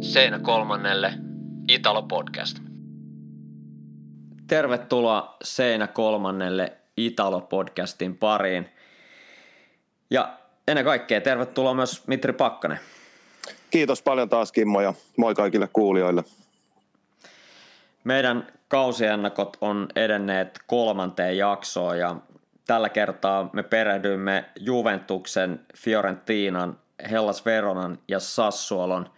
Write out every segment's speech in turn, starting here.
Seinä kolmannelle Italo Podcast. Tervetuloa Seinä kolmannelle Italo Podcastin pariin. Ja ennen kaikkea tervetuloa myös Mitri Pakkanen. Kiitos paljon taas Kimmo ja moi kaikille kuulijoille. Meidän kausiennakot on edenneet kolmanteen jaksoon ja tällä kertaa me perehdyimme Juventuksen, Fiorentinan, Hellas Veronan ja Sassuolon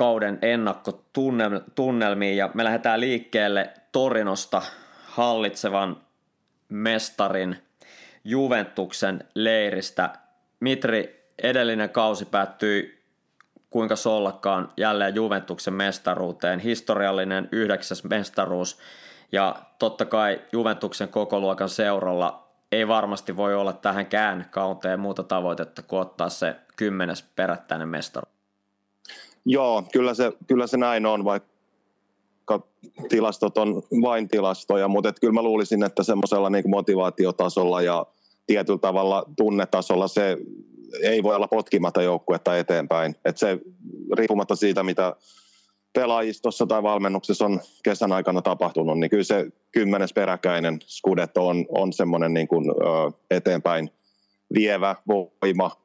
kauden ennakkotunnelmiin ja me lähdetään liikkeelle Torinosta hallitsevan mestarin Juventuksen leiristä. Mitri, edellinen kausi päättyi kuinka sollakaan jälleen Juventuksen mestaruuteen. Historiallinen yhdeksäs mestaruus ja totta kai Juventuksen koko luokan seuralla ei varmasti voi olla tähän kauteen muuta tavoitetta kuin ottaa se kymmenes perättäinen mestaruus. Joo, kyllä se, kyllä se näin on, vaikka tilastot on vain tilastoja, mutta et kyllä mä luulisin, että semmoisella niin motivaatiotasolla ja tietyllä tavalla tunnetasolla se ei voi olla potkimatta joukkuetta eteenpäin. Et se riippumatta siitä, mitä pelaajistossa tai valmennuksessa on kesän aikana tapahtunut, niin kyllä se kymmenes peräkäinen Scudetto on, on semmoinen niin kuin, ö, eteenpäin vievä voima.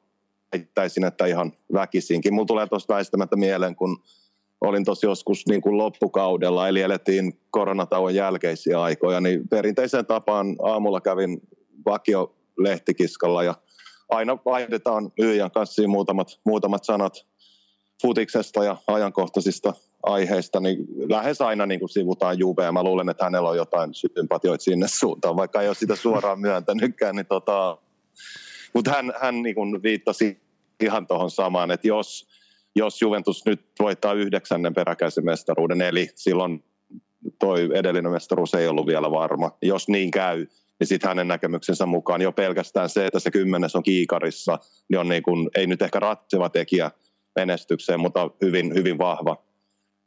Väittäisin, että ihan väkisinkin. Mulla tulee tuosta väistämättä mieleen, kun olin tuossa joskus niin kuin loppukaudella, eli elettiin koronatauon jälkeisiä aikoja, niin perinteiseen tapaan aamulla kävin vakio lehtikiskalla ja aina vaihdetaan Yijän kanssa muutamat, muutamat sanat futiksesta ja ajankohtaisista aiheista, niin lähes aina niin kuin sivutaan Juvea. Mä luulen, että hänellä on jotain sympatioita sinne suuntaan, vaikka ei ole sitä suoraan myöntänytkään. Niin tota, mutta hän, hän niin kuin viittasi ihan tuohon samaan, että jos, jos Juventus nyt voittaa yhdeksännen peräkäisen mestaruuden, eli silloin toi edellinen mestaruus ei ollut vielä varma. Jos niin käy, niin sitten hänen näkemyksensä mukaan jo pelkästään se, että se kymmenes on kiikarissa, niin on niin kuin, ei nyt ehkä ratseva tekijä menestykseen, mutta hyvin, hyvin vahva,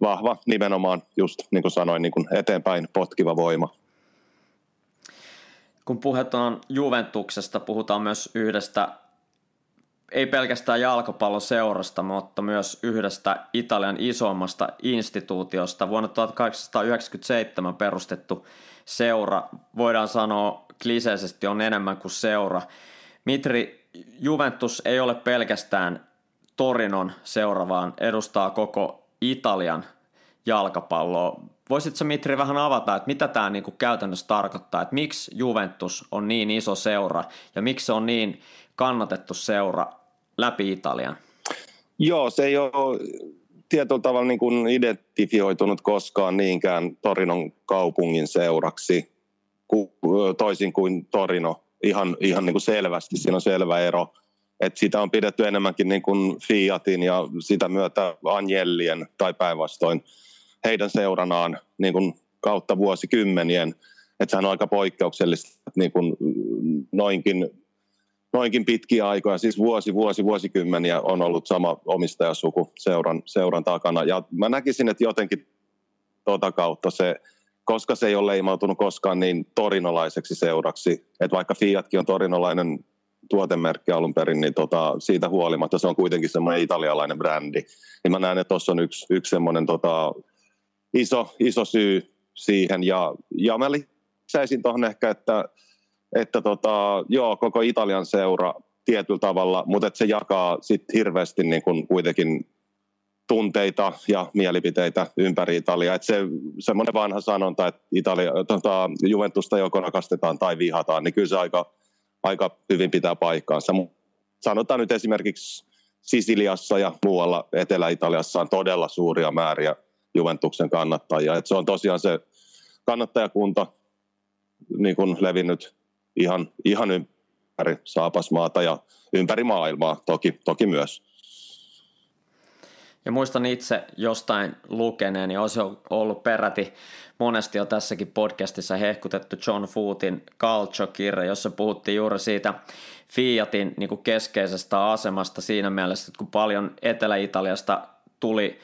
vahva nimenomaan just niin kuin sanoin, niin kuin eteenpäin potkiva voima. Kun puhutaan Juventuksesta, puhutaan myös yhdestä ei pelkästään jalkapalloseurasta, mutta myös yhdestä Italian isommasta instituutiosta. Vuonna 1897 perustettu seura, voidaan sanoa kliseisesti on enemmän kuin seura. Mitri, Juventus ei ole pelkästään Torinon seura, vaan edustaa koko Italian jalkapalloa. Voisitko Mitri vähän avata, että mitä tämä niinku käytännössä tarkoittaa, että miksi Juventus on niin iso seura ja miksi se on niin kannatettu seura läpi Italian? Joo, se ei ole tietyllä tavalla niin kuin identifioitunut koskaan niinkään Torinon kaupungin seuraksi, toisin kuin Torino ihan, ihan niin kuin selvästi. Siinä on selvä ero. Et sitä on pidetty enemmänkin niin kuin Fiatin ja sitä myötä Anjellien tai päinvastoin heidän seuranaan niin kuin kautta vuosikymmenien. Että sehän on aika poikkeuksellista, että niin kuin noinkin noinkin pitkiä aikoja, siis vuosi, vuosi, vuosikymmeniä on ollut sama omistajasuku seuran, seuran takana. Ja mä näkisin, että jotenkin tuota kautta se, koska se ei ole leimautunut koskaan niin torinolaiseksi seuraksi, että vaikka Fiatkin on torinolainen tuotemerkki alun perin, niin tota, siitä huolimatta se on kuitenkin semmoinen italialainen brändi. Niin mä näen, että tuossa on yksi, yksi semmoinen tota, iso, iso syy siihen. Ja, ja mä lisäisin tuohon ehkä, että että tota, joo, koko Italian seura tietyllä tavalla, mutta että se jakaa sit hirveästi niin kuin kuitenkin tunteita ja mielipiteitä ympäri Italiaa. Että se semmoinen vanha sanonta, että Italia, tota, Juventusta joko rakastetaan tai vihataan, niin kyllä se aika, aika hyvin pitää paikkaansa. Sanotaan nyt esimerkiksi Sisiliassa ja muualla Etelä-Italiassa on todella suuria määriä Juventuksen kannattajia. Et se on tosiaan se kannattajakunta niin kuin levinnyt ihan, ihan ympäri Saapasmaata ja ympäri maailmaa toki, toki myös. Ja muistan itse jostain lukeneen, niin olisi ollut peräti monesti jo tässäkin podcastissa hehkutettu John Footin Calcio-kirja, jossa puhuttiin juuri siitä Fiatin niin kuin keskeisestä asemasta siinä mielessä, että kun paljon Etelä-Italiasta tuli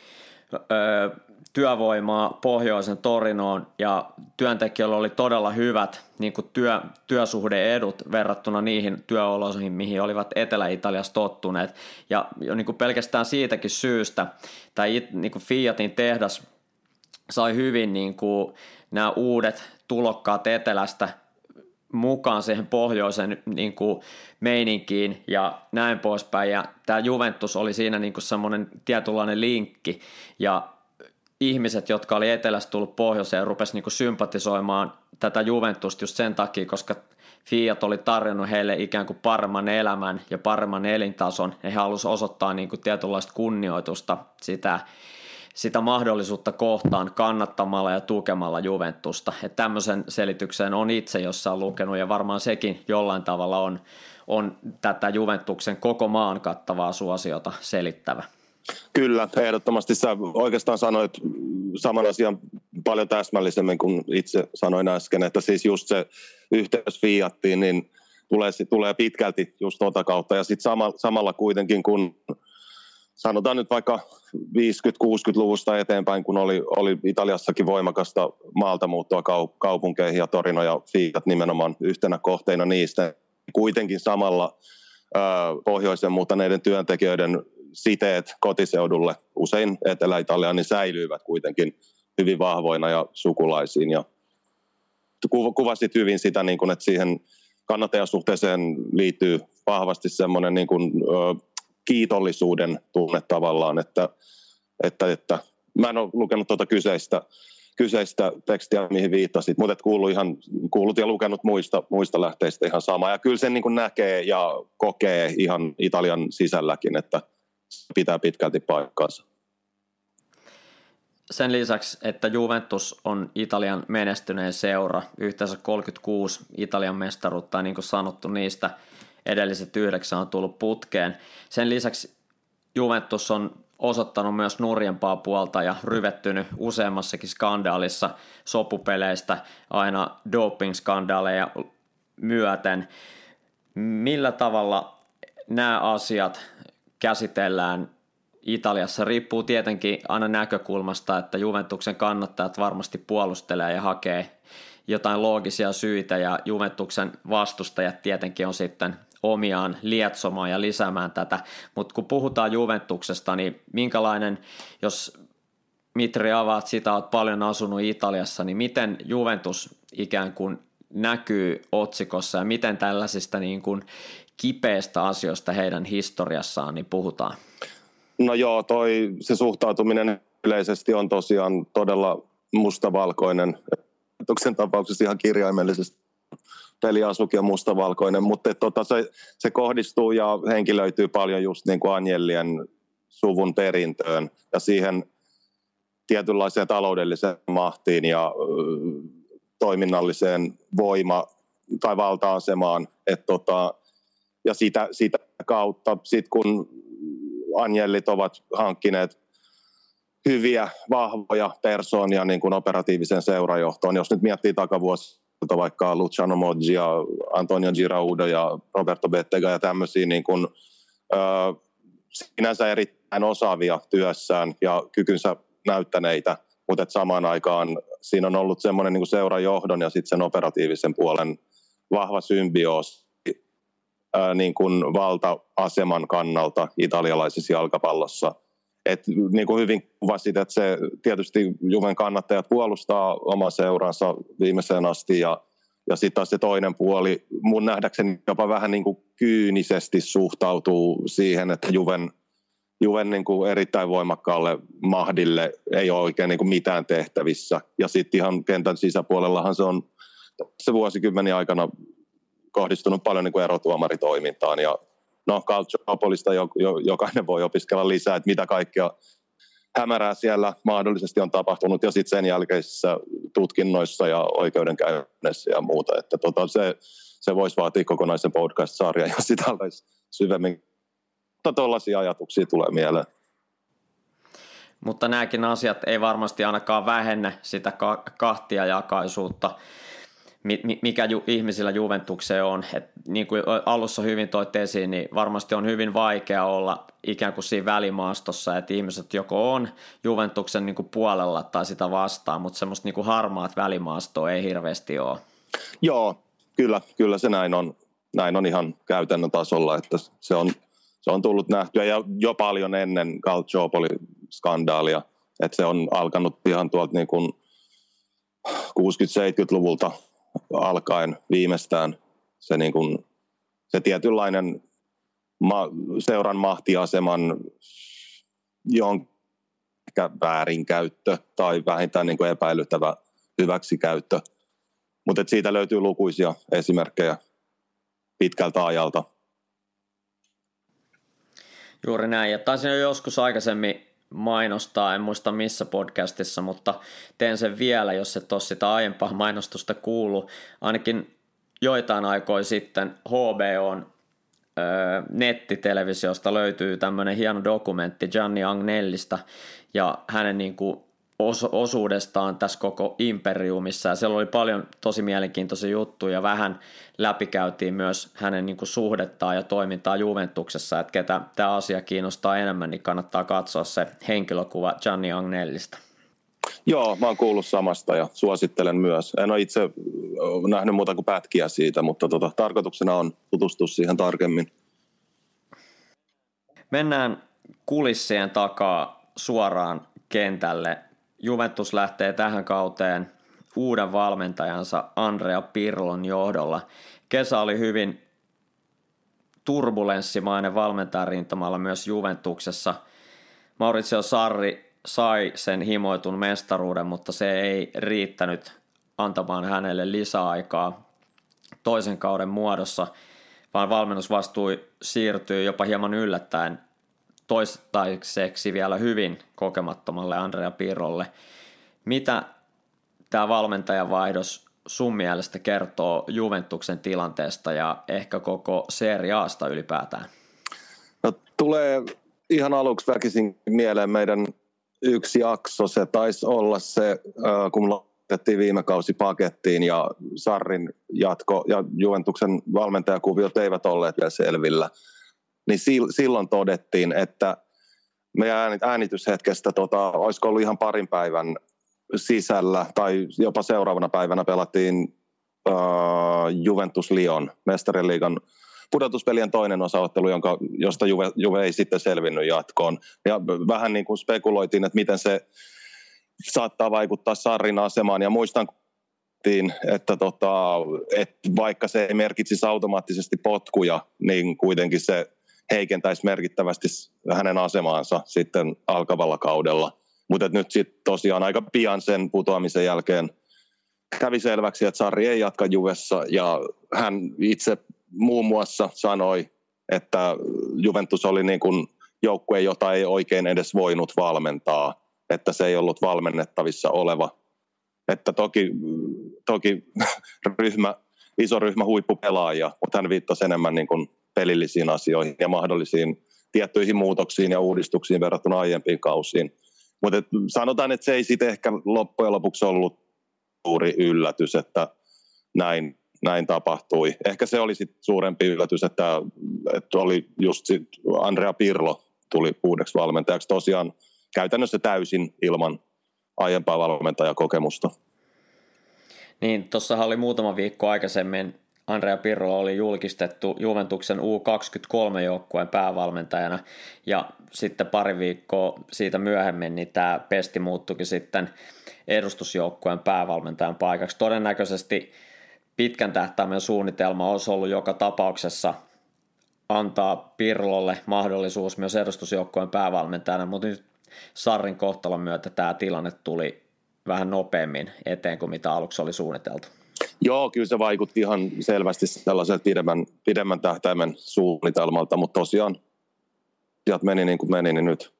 työvoimaa pohjoisen Torinoon ja työntekijöillä oli todella hyvät niin kuin työ, työsuhdeedut verrattuna niihin työoloihin, mihin olivat Etelä-Italiassa tottuneet. Ja niin kuin pelkästään siitäkin syystä, tai niin kuin Fiatin tehdas sai hyvin niin kuin nämä uudet tulokkaat etelästä mukaan siihen pohjoisen niin kuin meininkiin ja näin poispäin. Ja tämä Juventus oli siinä niin kuin semmoinen tietynlainen linkki ja ihmiset, jotka oli etelästä tullut pohjoiseen, rupesi niin sympatisoimaan tätä Juventusta just sen takia, koska Fiat oli tarjonnut heille ikään kuin paremman elämän ja paremman elintason, ja he halusivat osoittaa niin kuin tietynlaista kunnioitusta sitä sitä mahdollisuutta kohtaan kannattamalla ja tukemalla Juventusta. Että tämmöisen selityksen on itse jossain lukenut ja varmaan sekin jollain tavalla on, on tätä Juventuksen koko maan kattavaa suosiota selittävä. Kyllä, ehdottomasti sä oikeastaan sanoit saman asian paljon täsmällisemmin kuin itse sanoin äsken, että siis just se yhteys Fiattiin, niin tulee, tulee pitkälti just tuota kautta ja sitten sama, samalla kuitenkin kun sanotaan nyt vaikka 50-60-luvusta eteenpäin, kun oli, oli Italiassakin voimakasta maaltamuuttoa kaupunkeihin ja Torino ja Fiat nimenomaan yhtenä kohteena niistä. Kuitenkin samalla pohjoisen muuttaneiden työntekijöiden siteet kotiseudulle, usein Etelä-Italiaan, niin säilyivät kuitenkin hyvin vahvoina ja sukulaisiin. Ja kuvasit hyvin sitä, niin kuin, että siihen kannattajasuhteeseen liittyy vahvasti semmoinen niin kuin, ö, kiitollisuuden tunne tavallaan, että, että, että mä en ole lukenut tuota kyseistä, kyseistä tekstiä, mihin viittasit, mutta kuullut, ihan, kuullut ja lukenut muista, muista lähteistä ihan samaa. Ja kyllä sen niin kuin näkee ja kokee ihan Italian sisälläkin, että pitää pitkälti paikkaansa. Sen lisäksi, että Juventus on Italian menestyneen seura, yhteensä 36 Italian mestaruutta, niin kuin sanottu, niistä – edelliset yhdeksän on tullut putkeen. Sen lisäksi Juventus on osoittanut myös nurjempaa puolta ja ryvettynyt useammassakin skandaalissa sopupeleistä aina doping-skandaaleja myöten. Millä tavalla nämä asiat käsitellään Italiassa riippuu tietenkin aina näkökulmasta, että Juventuksen kannattajat varmasti puolustelee ja hakee jotain loogisia syitä ja Juventuksen vastustajat tietenkin on sitten omiaan lietsomaan ja lisäämään tätä. Mutta kun puhutaan Juventuksesta, niin minkälainen, jos Mitri avaat sitä, olet paljon asunut Italiassa, niin miten Juventus ikään kuin näkyy otsikossa ja miten tällaisista niin kuin kipeistä asioista heidän historiassaan niin puhutaan? No joo, toi, se suhtautuminen yleisesti on tosiaan todella mustavalkoinen. Juventuksen tapauksessa ihan kirjaimellisesti peliasukin on mustavalkoinen, mutta tota, se, se, kohdistuu ja henkilöityy paljon just niin kuin Anjelien suvun perintöön ja siihen tietynlaiseen taloudelliseen mahtiin ja toiminnalliseen voima- tai valta-asemaan. Et tota, ja sitä, sitä kautta, sit kun Anjellit ovat hankkineet hyviä, vahvoja persoonia niin kuin operatiivisen seurajohtoon. Jos nyt miettii takavuosi vaikka Luciano Moggi ja Antonio Giraudo ja Roberto Bettega ja tämmöisiä niin kuin, ö, sinänsä erittäin osaavia työssään ja kykynsä näyttäneitä, mutta samaan aikaan siinä on ollut semmoinen niin seurajohdon ja sitten sen operatiivisen puolen vahva symbioosi niin kuin valta-aseman kannalta italialaisessa jalkapallossa – et niin kuin hyvin kuvasit, että se tietysti Juven kannattajat puolustaa omaa seuransa viimeiseen asti ja, ja sitten taas se toinen puoli mun nähdäkseni jopa vähän niin kuin kyynisesti suhtautuu siihen, että Juven, Juven niin kuin erittäin voimakkaalle mahdille ei ole oikein niin kuin mitään tehtävissä. Ja sitten ihan kentän sisäpuolellahan se on se vuosikymmenen aikana kohdistunut paljon niin kuin erotuomaritoimintaan ja no Calciopolista jo, jo, jokainen voi opiskella lisää, että mitä kaikkea hämärää siellä mahdollisesti on tapahtunut ja sitten sen jälkeisissä tutkinnoissa ja oikeudenkäynnissä ja muuta. Että tota, se, se voisi vaatia kokonaisen podcast-sarjan, jos sitä olisi syvemmin. Mutta tuollaisia ajatuksia tulee mieleen. Mutta nämäkin asiat ei varmasti ainakaan vähennä sitä kahtiajakaisuutta mikä ju, ihmisillä Juventukseen on. Et niin kuin alussa hyvin toit esiin, niin varmasti on hyvin vaikea olla ikään kuin siinä välimaastossa, että ihmiset joko on Juventuksen niin kuin puolella tai sitä vastaan, mutta semmoista niin kuin harmaat välimaastoa ei hirveästi ole. Joo, kyllä, kyllä se näin on, näin on ihan käytännön tasolla, että se on, se on tullut nähtyä ja jo paljon ennen Calciopoli-skandaalia, että se on alkanut ihan tuolta niin kuin 60-70-luvulta alkaen viimeistään se, niin kuin, se tietynlainen ma- seuran mahtiaseman jonkin väärinkäyttö tai vähintään niin kuin epäilyttävä hyväksikäyttö. Mutta siitä löytyy lukuisia esimerkkejä pitkältä ajalta. Juuri näin. Ja taisin jo joskus aikaisemmin mainostaa, en muista missä podcastissa, mutta teen sen vielä, jos et ole sitä aiempaa mainostusta kuulu. Ainakin joitain aikoja sitten HBOn nettitelevisiosta löytyy tämmöinen hieno dokumentti Gianni Agnellista ja hänen niin kuin osuudestaan tässä koko imperiumissa ja siellä oli paljon tosi mielenkiintoisia juttuja ja vähän läpikäytiin myös hänen niin kuin suhdettaan ja toimintaa Juventuksessa, että ketä tämä asia kiinnostaa enemmän, niin kannattaa katsoa se henkilökuva Gianni Agnellista. Joo, mä oon kuullut samasta ja suosittelen myös. En ole itse nähnyt muuta kuin pätkiä siitä, mutta tota, tarkoituksena on tutustua siihen tarkemmin. Mennään kulissien takaa suoraan kentälle. Juventus lähtee tähän kauteen uuden valmentajansa Andrea Pirlon johdolla. Kesä oli hyvin turbulenssimainen valmentajarintamalla myös Juventuksessa. Maurizio Sarri sai sen himoitun mestaruuden, mutta se ei riittänyt antamaan hänelle lisäaikaa toisen kauden muodossa, vaan valmennusvastuu siirtyy jopa hieman yllättäen toistaiseksi vielä hyvin kokemattomalle Andrea Pirrolle. Mitä tämä valmentajan vaihdos sun mielestä kertoo Juventuksen tilanteesta ja ehkä koko seriaasta ylipäätään? No, tulee ihan aluksi väkisin mieleen meidän yksi jakso. Se taisi olla se, kun laitettiin viime kausi pakettiin ja Sarrin jatko ja Juventuksen valmentajakuviot eivät olleet vielä selvillä. Niin silloin todettiin, että meidän äänityshetkestä tota, olisiko ollut ihan parin päivän sisällä tai jopa seuraavana päivänä pelattiin uh, Juventus Lyon mestariliigan pudotuspelien toinen osaottelu, jonka, josta Juve, Juve ei sitten selvinnyt jatkoon. Ja vähän niin kuin spekuloitiin, että miten se saattaa vaikuttaa Sarrin asemaan. Ja muistan, että, tota, että vaikka se ei merkitsisi automaattisesti potkuja, niin kuitenkin se heikentäisi merkittävästi hänen asemaansa sitten alkavalla kaudella. Mutta nyt sitten tosiaan aika pian sen putoamisen jälkeen kävi selväksi, että Sarri ei jatka Juvessa ja hän itse muun muassa sanoi, että Juventus oli niin kuin joukkue, jota ei oikein edes voinut valmentaa, että se ei ollut valmennettavissa oleva. Että toki, toki ryhmä, iso ryhmä huippupelaajia, mutta hän viittasi enemmän niin kuin pelillisiin asioihin ja mahdollisiin tiettyihin muutoksiin ja uudistuksiin verrattuna aiempiin kausiin. Mutta sanotaan, että se ei sitten ehkä loppujen lopuksi ollut suuri yllätys, että näin näin tapahtui. Ehkä se oli sit suurempi yllätys, että, että oli just sit Andrea Pirlo tuli uudeksi valmentajaksi tosiaan käytännössä täysin ilman aiempaa valmentajakokemusta. Niin, tuossahan oli muutama viikko aikaisemmin Andrea Pirlo oli julkistettu Juventuksen U23-joukkueen päävalmentajana ja sitten pari viikkoa siitä myöhemmin niin tämä pesti muuttukin sitten edustusjoukkueen päävalmentajan paikaksi. Todennäköisesti pitkän tähtäimen suunnitelma olisi ollut joka tapauksessa antaa Pirlolle mahdollisuus myös edustusjoukkojen päävalmentajana, mutta nyt Sarrin kohtalon myötä tämä tilanne tuli vähän nopeammin eteen kuin mitä aluksi oli suunniteltu. Joo, kyllä se vaikutti ihan selvästi sellaiselta pidemmän, pidemmän tähtäimen suunnitelmalta, mutta tosiaan sieltä meni niin kuin meni, niin nyt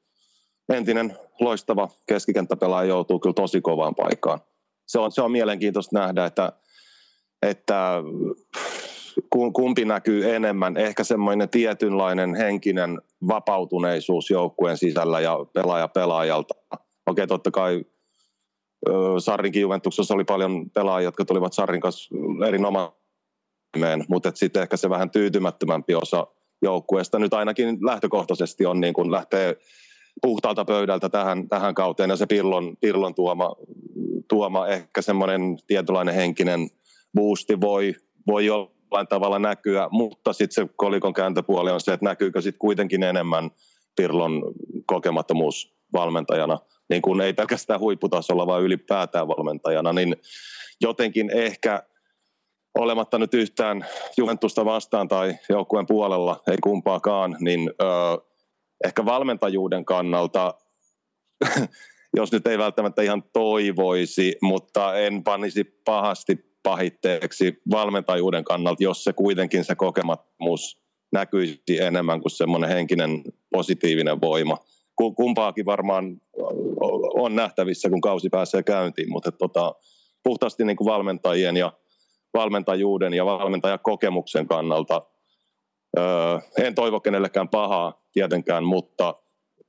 entinen loistava keskikenttäpelaaja joutuu kyllä tosi kovaan paikkaan. Se on, se on mielenkiintoista nähdä, että että kumpi näkyy enemmän, ehkä semmoinen tietynlainen henkinen vapautuneisuus joukkueen sisällä ja pelaaja pelaajalta. Okei, totta kai Sarrinkin Juventuksessa oli paljon pelaajia, jotka tulivat Sarrin kanssa erinomaiseen, mutta sitten ehkä se vähän tyytymättömämpi osa joukkueesta. Nyt ainakin lähtökohtaisesti on niin kuin lähtee puhtaalta pöydältä tähän, tähän kauteen ja se Pirlon, Pirlon tuoma, tuoma ehkä semmoinen tietynlainen henkinen boosti voi, voi jollain tavalla näkyä, mutta sitten se kolikon kääntöpuoli on se, että näkyykö sitten kuitenkin enemmän Pirlon kokemattomuus valmentajana, niin kuin ei pelkästään huipputasolla, vaan ylipäätään valmentajana, niin jotenkin ehkä olematta nyt yhtään Juventusta vastaan tai joukkueen puolella, ei kumpaakaan, niin ö, ehkä valmentajuuden kannalta, jos nyt ei välttämättä ihan toivoisi, mutta en panisi pahasti pahitteeksi valmentajuuden kannalta, jos se kuitenkin se kokemattomuus näkyisi enemmän kuin semmoinen henkinen positiivinen voima. Kumpaakin varmaan on nähtävissä, kun kausi pääsee käyntiin, mutta tota, puhtaasti niin kuin valmentajien ja valmentajuuden ja valmentajakokemuksen kannalta öö, en toivo kenellekään pahaa tietenkään, mutta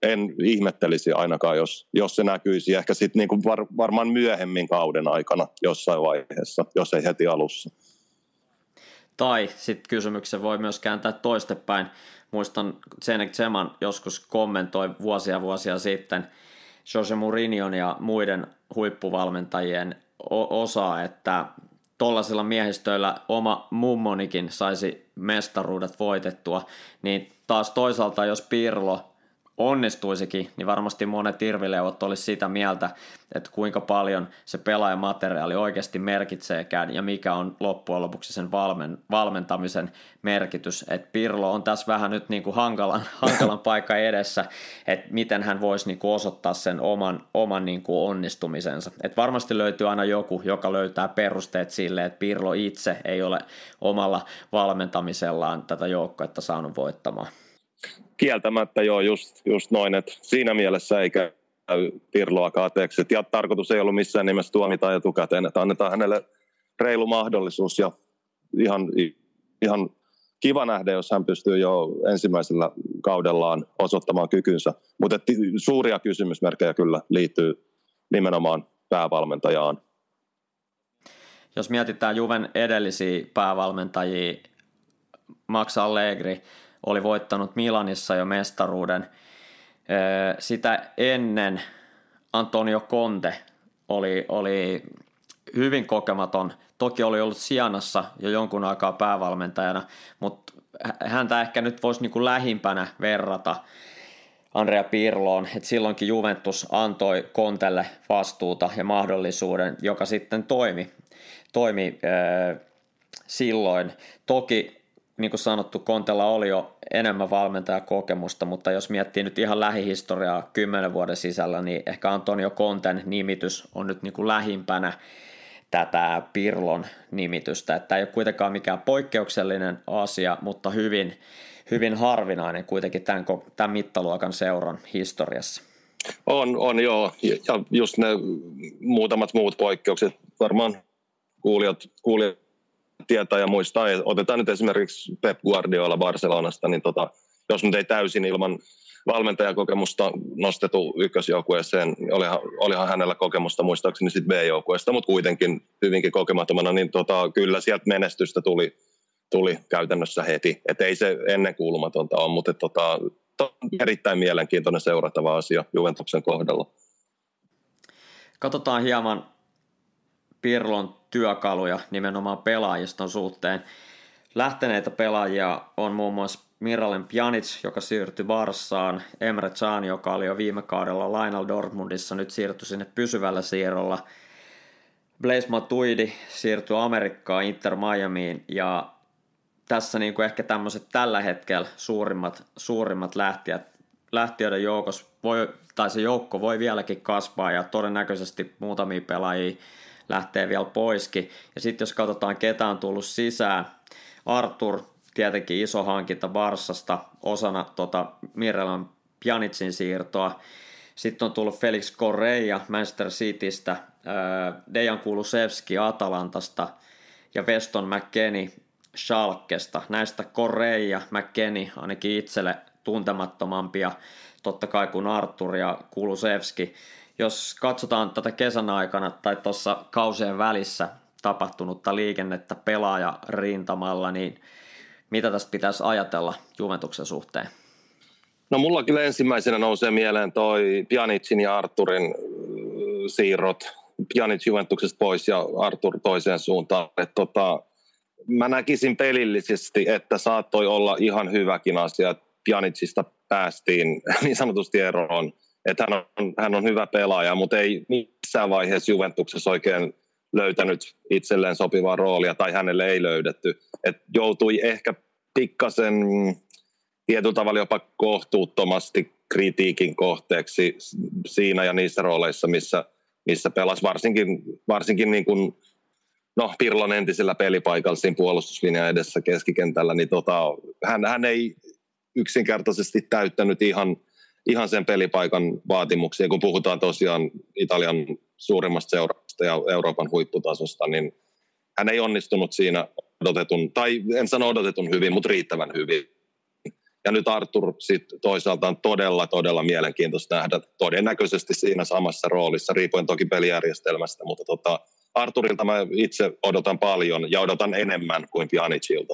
en ihmettelisi ainakaan, jos, jos se näkyisi ehkä sitten niin var, varmaan myöhemmin kauden aikana jossain vaiheessa, jos ei heti alussa. Tai sitten kysymyksen voi myös kääntää toistepäin. Muistan Zenek Zeman joskus kommentoi vuosia vuosia sitten Jose Mourinhon ja muiden huippuvalmentajien osaa, että tuollaisilla miehistöillä oma mummonikin saisi mestaruudet voitettua, niin taas toisaalta jos Pirlo onnistuisikin, niin varmasti monet irvileuvot olisi sitä mieltä, että kuinka paljon se pelaajamateriaali oikeasti merkitseekään ja mikä on loppujen lopuksi sen valmen, valmentamisen merkitys. Että Pirlo on tässä vähän nyt niin kuin hankalan, hankalan paikka edessä, että miten hän voisi niin kuin osoittaa sen oman, oman niin kuin onnistumisensa. Et varmasti löytyy aina joku, joka löytää perusteet sille, että Pirlo itse ei ole omalla valmentamisellaan tätä joukkoetta saanut voittamaan kieltämättä joo, just, just noin, että siinä mielessä ei käy Pirloa kateeksi. Ja tarkoitus ei ollut missään nimessä tuomita etukäteen, että annetaan hänelle reilu mahdollisuus ja ihan, ihan kiva nähdä, jos hän pystyy jo ensimmäisellä kaudellaan osoittamaan kykynsä. Mutta suuria kysymysmerkkejä kyllä liittyy nimenomaan päävalmentajaan. Jos mietitään Juven edellisiä päävalmentajia, Max Allegri, oli voittanut Milanissa jo mestaruuden. Sitä ennen Antonio Conte oli, oli hyvin kokematon. Toki oli ollut Sianassa jo jonkun aikaa päävalmentajana, mutta häntä ehkä nyt voisi niin kuin lähimpänä verrata Andrea Pirloon, että silloinkin Juventus antoi Kontelle vastuuta ja mahdollisuuden, joka sitten toimi, toimi äh, silloin. Toki niin kuin sanottu, Kontella oli jo enemmän valmentajakokemusta, mutta jos miettii nyt ihan lähihistoriaa kymmenen vuoden sisällä, niin ehkä Antonio Konten nimitys on nyt niin kuin lähimpänä tätä Pirlon nimitystä. Että tämä ei ole kuitenkaan mikään poikkeuksellinen asia, mutta hyvin, hyvin harvinainen kuitenkin tämän, tämän mittaluokan seuran historiassa. On, on joo, ja just ne muutamat muut poikkeukset, varmaan kuulijat, kuulijat tietää ja muistaa. Otetaan nyt esimerkiksi Pep Guardiola Barcelonasta, niin tota, jos nyt ei täysin ilman valmentajakokemusta nostettu ykkösjoukkueeseen, niin olihan, olihan hänellä kokemusta muistaakseni sitten B-joukkueesta, mutta kuitenkin hyvinkin kokemattomana, niin tota, kyllä sieltä menestystä tuli, tuli käytännössä heti. Et ei se ennen kuulumatonta ole, mutta tota, erittäin mielenkiintoinen seurattava asia Juventuksen kohdalla. Katsotaan hieman Pirlon työkaluja nimenomaan pelaajiston suhteen. Lähteneitä pelaajia on muun muassa Miralem Pjanic, joka siirtyi Barsaan, Emre Can, joka oli jo viime kaudella Lainal Dortmundissa, nyt siirtyi sinne pysyvällä siirrolla. Blaise Matuidi siirtyi Amerikkaan Inter Miamiin ja tässä niin kuin ehkä tämmöiset tällä hetkellä suurimmat, suurimmat lähtijät, lähtiöiden joukossa voi, tai se joukko voi vieläkin kasvaa ja todennäköisesti muutamia pelaajia lähtee vielä poiskin. Ja sitten jos katsotaan ketä on tullut sisään, Artur tietenkin iso hankinta Barsasta osana tota Mirelan Pjanicin siirtoa. Sitten on tullut Felix Correa Manchester Citystä, Dejan Kulusevski Atalantasta ja Weston McKenny Schalkesta. Näistä Correa, McKenny ainakin itselle tuntemattomampia totta kai kuin Artur ja Kulusevski jos katsotaan tätä kesän aikana tai tuossa kausien välissä tapahtunutta liikennettä pelaaja rintamalla, niin mitä tästä pitäisi ajatella Juventuksen suhteen? No mulla kyllä ensimmäisenä nousee mieleen toi Pjanicin ja Arturin siirrot. Pjanic Juventuksesta pois ja Artur toiseen suuntaan. Et tota, mä näkisin pelillisesti, että saattoi olla ihan hyväkin asia, että Pjanicista päästiin niin sanotusti eroon. Että hän on, hän on hyvä pelaaja, mutta ei missään vaiheessa Juventuksessa oikein löytänyt itselleen sopivaa roolia tai hänelle ei löydetty. Et joutui ehkä pikkasen tietyllä tavalla jopa kohtuuttomasti kritiikin kohteeksi siinä ja niissä rooleissa, missä, missä pelasi varsinkin, varsinkin niin kuin, no, Pirlon entisellä pelipaikalla siinä puolustuslinjan edessä keskikentällä, niin tota, hän, hän ei yksinkertaisesti täyttänyt ihan, ihan sen pelipaikan vaatimuksia. Kun puhutaan tosiaan Italian suurimmasta seurasta ja Euroopan huipputasosta, niin hän ei onnistunut siinä odotetun, tai en sano odotetun hyvin, mutta riittävän hyvin. Ja nyt Artur sit toisaalta on todella, todella mielenkiintoista nähdä todennäköisesti siinä samassa roolissa, riippuen toki pelijärjestelmästä, mutta tota, Arturilta mä itse odotan paljon ja odotan enemmän kuin Pjanicilta.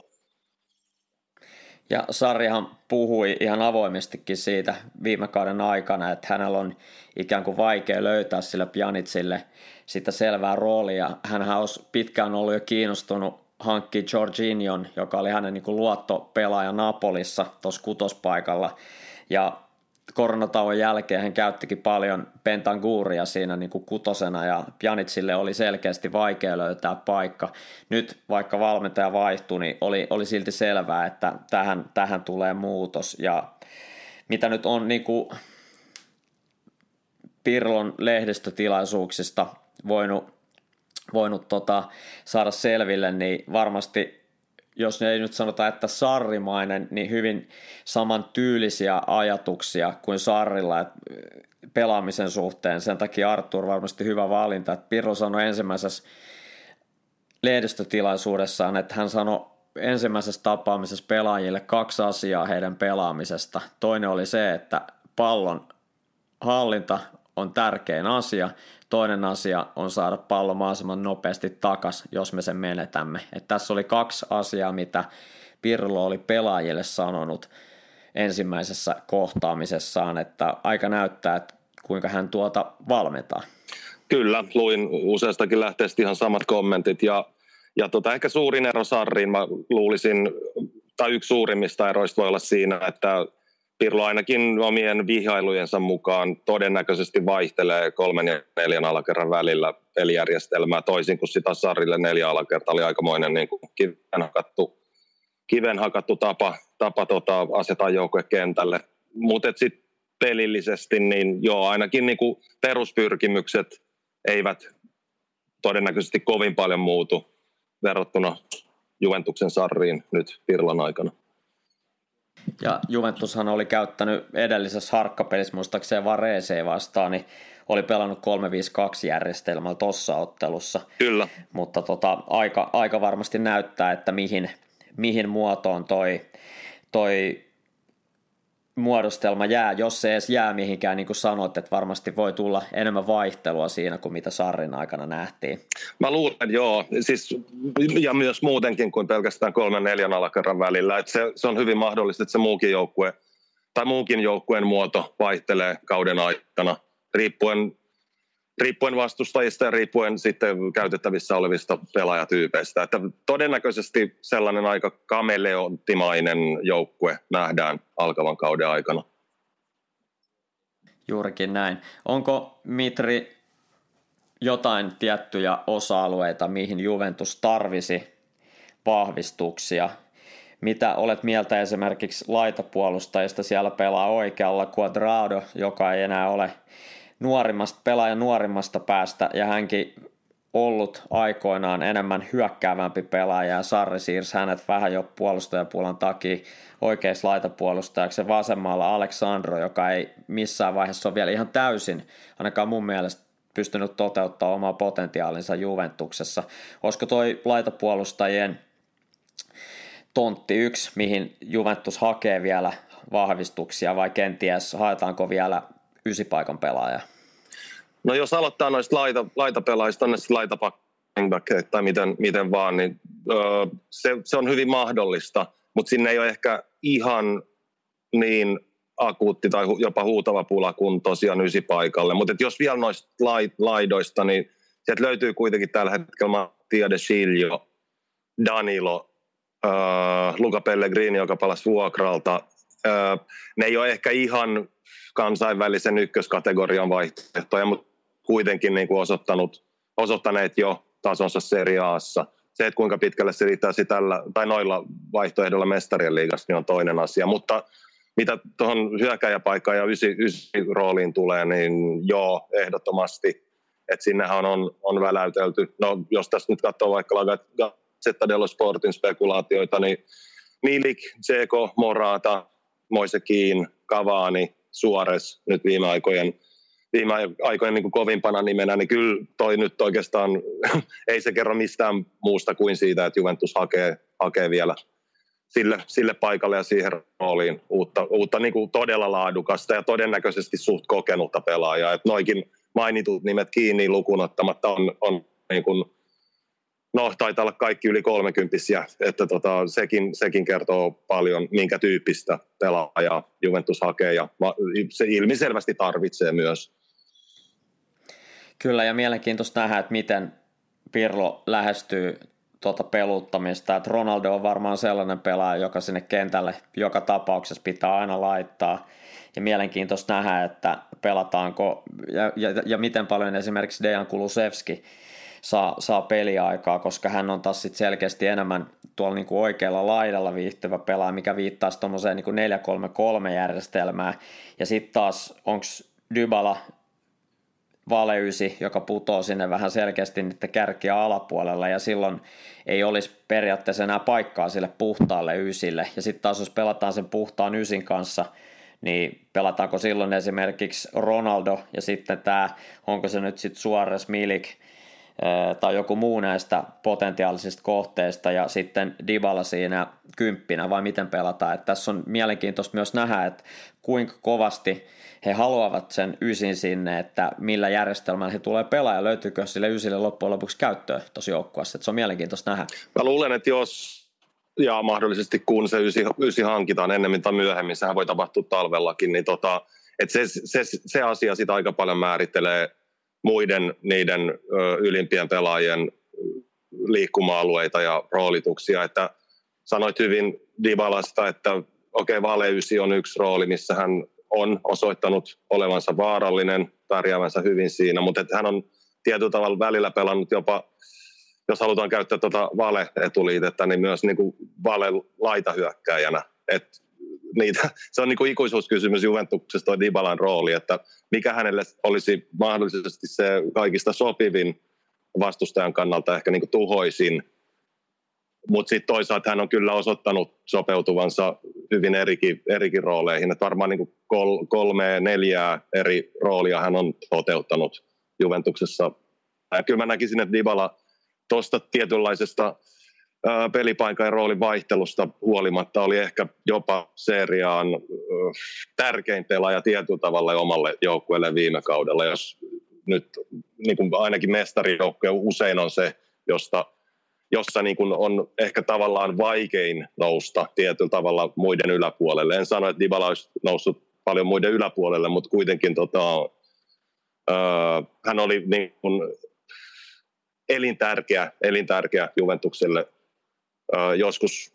Ja Sarjahan puhui ihan avoimestikin siitä viime kauden aikana, että hänellä on ikään kuin vaikea löytää sille Pjanitsille sitä selvää roolia. Hänhän olisi pitkään ollut jo kiinnostunut hankki Jorginhon, joka oli hänen niin luottopelaaja Napolissa tuossa kutospaikalla. Ja koronatauon jälkeen hän käyttikin paljon Pentanguuria siinä niin kuin kutosena ja Pjanitsille oli selkeästi vaikea löytää paikka. Nyt vaikka valmentaja vaihtui, niin oli, oli silti selvää, että tähän, tähän tulee muutos ja mitä nyt on niin kuin Pirlon lehdistötilaisuuksista voinut, voinut tota, saada selville, niin varmasti jos ne ei nyt sanota, että sarrimainen, niin hyvin saman tyylisiä ajatuksia kuin Sarrilla että pelaamisen suhteen. Sen takia Artur varmasti hyvä valinta. Että Pirro sanoi ensimmäisessä lehdistötilaisuudessaan, että hän sanoi ensimmäisessä tapaamisessa pelaajille kaksi asiaa heidän pelaamisesta. Toinen oli se, että pallon hallinta on tärkein asia. Toinen asia on saada pallo mahdollisimman nopeasti takas, jos me sen menetämme. Et tässä oli kaksi asiaa, mitä Pirlo oli pelaajille sanonut ensimmäisessä kohtaamisessaan, että aika näyttää, että kuinka hän tuota valmentaa. Kyllä, luin useastakin lähteestä ihan samat kommentit ja, ja tota, ehkä suurin ero Sarriin mä luulisin, tai yksi suurimmista eroista voi olla siinä, että Pirlo ainakin omien vihailujensa mukaan todennäköisesti vaihtelee kolmen ja neljän alakerran välillä pelijärjestelmää, toisin kuin sitä Sarille neljä alakerta oli aikamoinen niin kuin kiven hakattu, kiven hakattu tapa, tapa tota, asetaa joukkue kentälle. Mutta sitten pelillisesti, niin joo, ainakin niin kuin peruspyrkimykset eivät todennäköisesti kovin paljon muutu verrattuna Juventuksen sarriin nyt Pirlon aikana. Ja Juventushan oli käyttänyt edellisessä harkkapelissä muistaakseen Vareeseen vastaan, niin oli pelannut 3-5-2 järjestelmällä tuossa ottelussa. Kyllä. Mutta tota, aika, aika varmasti näyttää, että mihin, mihin muotoon toi, toi muodostelma jää, jos se edes jää mihinkään, niin kuin sanoit, että varmasti voi tulla enemmän vaihtelua siinä kuin mitä Sarrin aikana nähtiin. Mä luulen, joo, siis, ja myös muutenkin kuin pelkästään kolmen neljän alakerran välillä, että se, se on hyvin mahdollista, että se muukin joukkue tai muukin joukkueen muoto vaihtelee kauden aikana, riippuen riippuen vastustajista ja riippuen sitten käytettävissä olevista pelaajatyypeistä. Että todennäköisesti sellainen aika kameleontimainen joukkue nähdään alkavan kauden aikana. Juurikin näin. Onko Mitri jotain tiettyjä osa-alueita, mihin Juventus tarvisi vahvistuksia? Mitä olet mieltä esimerkiksi laitapuolustajista? Siellä pelaa oikealla Quadrado, joka ei enää ole nuorimmasta pelaajan nuorimmasta päästä ja hänkin ollut aikoinaan enemmän hyökkäävämpi pelaaja ja Sarri siirsi hänet vähän jo puolustajapuolen takia oikeassa laitapuolustajaksi ja vasemmalla Aleksandro, joka ei missään vaiheessa ole vielä ihan täysin, ainakaan mun mielestä pystynyt toteuttaa omaa potentiaalinsa Juventuksessa. Olisiko toi laitapuolustajien tontti yksi, mihin Juventus hakee vielä vahvistuksia vai kenties haetaanko vielä ysipaikan pelaaja? No jos aloittaa noista laita, laitapelaajista, on laitapack tai miten, miten vaan, niin öö, se, se, on hyvin mahdollista. mutta sinne ei ole ehkä ihan niin akuutti tai jopa huutava pula kuin tosiaan ysipaikalle. Mutta jos vielä noista laidoista, niin sieltä löytyy kuitenkin tällä hetkellä Mattia De Siljo, Danilo, äh, Luca Pellegrini, joka palasi vuokralta. Äh, ne ei ole ehkä ihan kansainvälisen ykköskategorian vaihtoehtoja, mutta kuitenkin niin kuin osoittanut, osoittaneet jo tasonsa seriaassa. Se, että kuinka pitkälle se riittää tällä, tai noilla vaihtoehdoilla mestarien liigassa, niin on toinen asia. Mutta mitä tuohon hyökäjäpaikkaan ja ysi, ysi rooliin tulee, niin joo, ehdottomasti. Että sinnehän on, on väläytelty. No, jos tässä nyt katsoo vaikka Gazzetta dello Sportin spekulaatioita, niin Milik, Tseko, Morata, Moise Kiin, Suores nyt viime aikojen viime aikojen niin kuin kovimpana nimenä, niin kyllä toi nyt oikeastaan ei se kerro mistään muusta kuin siitä, että Juventus hakee, hakee vielä sille, sille paikalle ja siihen rooliin uutta, uutta niin kuin todella laadukasta ja todennäköisesti suht kokenutta pelaajaa. Että noikin mainitut nimet kiinni lukuun ottamatta on, on niin kuin, no taitaa olla kaikki yli kolmekymppisiä, että tota, sekin, sekin kertoo paljon, minkä tyyppistä pelaajaa Juventus hakee ja se ilmiselvästi tarvitsee myös. Kyllä ja mielenkiintoista nähdä, että miten Pirlo lähestyy tuota peluttamista, että Ronaldo on varmaan sellainen pelaaja, joka sinne kentälle joka tapauksessa pitää aina laittaa. Ja mielenkiintoista nähdä, että pelataanko ja, ja, ja miten paljon esimerkiksi Dejan Kulusevski saa, saa peliaikaa, koska hän on taas sit selkeästi enemmän tuolla niin kuin oikealla laidalla viihtyvä pelaaja, mikä viittaa tuommoiseen niin 4-3-3 järjestelmään. Ja sitten taas onko Dybala valeysi, joka putoo sinne vähän selkeästi niiden kärkiä alapuolella ja silloin ei olisi periaatteessa enää paikkaa sille puhtaalle ysille. Ja sitten taas jos pelataan sen puhtaan ysin kanssa, niin pelataanko silloin esimerkiksi Ronaldo ja sitten tämä, onko se nyt sitten Suarez, Milik tai joku muu näistä potentiaalisista kohteista ja sitten Dybala siinä kymppinä vai miten pelataan. Että tässä on mielenkiintoista myös nähdä, että kuinka kovasti he haluavat sen ysin sinne, että millä järjestelmällä he tulee pelaa ja löytyykö sille ysille loppujen lopuksi käyttöön tuossa joukkueessa. Se on mielenkiintoista nähdä. Mä luulen, että jos ja mahdollisesti kun se ysi, ysi hankitaan ennemmin tai myöhemmin, sehän voi tapahtua talvellakin, niin tota, että se, se, se, asia sitä aika paljon määrittelee muiden niiden ylimpien pelaajien liikkuma-alueita ja roolituksia, että sanoit hyvin Dibalasta, että okei, okay, Valeysi on yksi rooli, missä hän on osoittanut olevansa vaarallinen, pärjäävänsä hyvin siinä, mutta että hän on tietyllä tavalla välillä pelannut jopa, jos halutaan käyttää tuota vale-etuliitettä, niin myös niin kuin vale-laitahyökkäjänä. Et niitä, se on niin kuin ikuisuuskysymys Juventuksesta tuo Dybalan rooli, että mikä hänelle olisi mahdollisesti se kaikista sopivin vastustajan kannalta ehkä niin kuin tuhoisin mutta sitten toisaalta hän on kyllä osoittanut sopeutuvansa hyvin erikin, erikin rooleihin. Et varmaan niin kol, kolme, neljää eri roolia hän on toteuttanut Juventuksessa. Ja kyllä mä näkisin, että Dybala tuosta tietynlaisesta pelipaikan ja roolin vaihtelusta huolimatta oli ehkä jopa seriaan tärkein pelaaja tietyllä tavalla omalle joukkueelle viime kaudella. Jos nyt niin kuin ainakin mestarijoukkue usein on se, josta – jossa niin kuin on ehkä tavallaan vaikein nousta tietyllä tavalla muiden yläpuolelle. En sano, että Dybala olisi noussut paljon muiden yläpuolelle, mutta kuitenkin tota, öö, hän oli niin kuin elintärkeä, elintärkeä Juventukselle joskus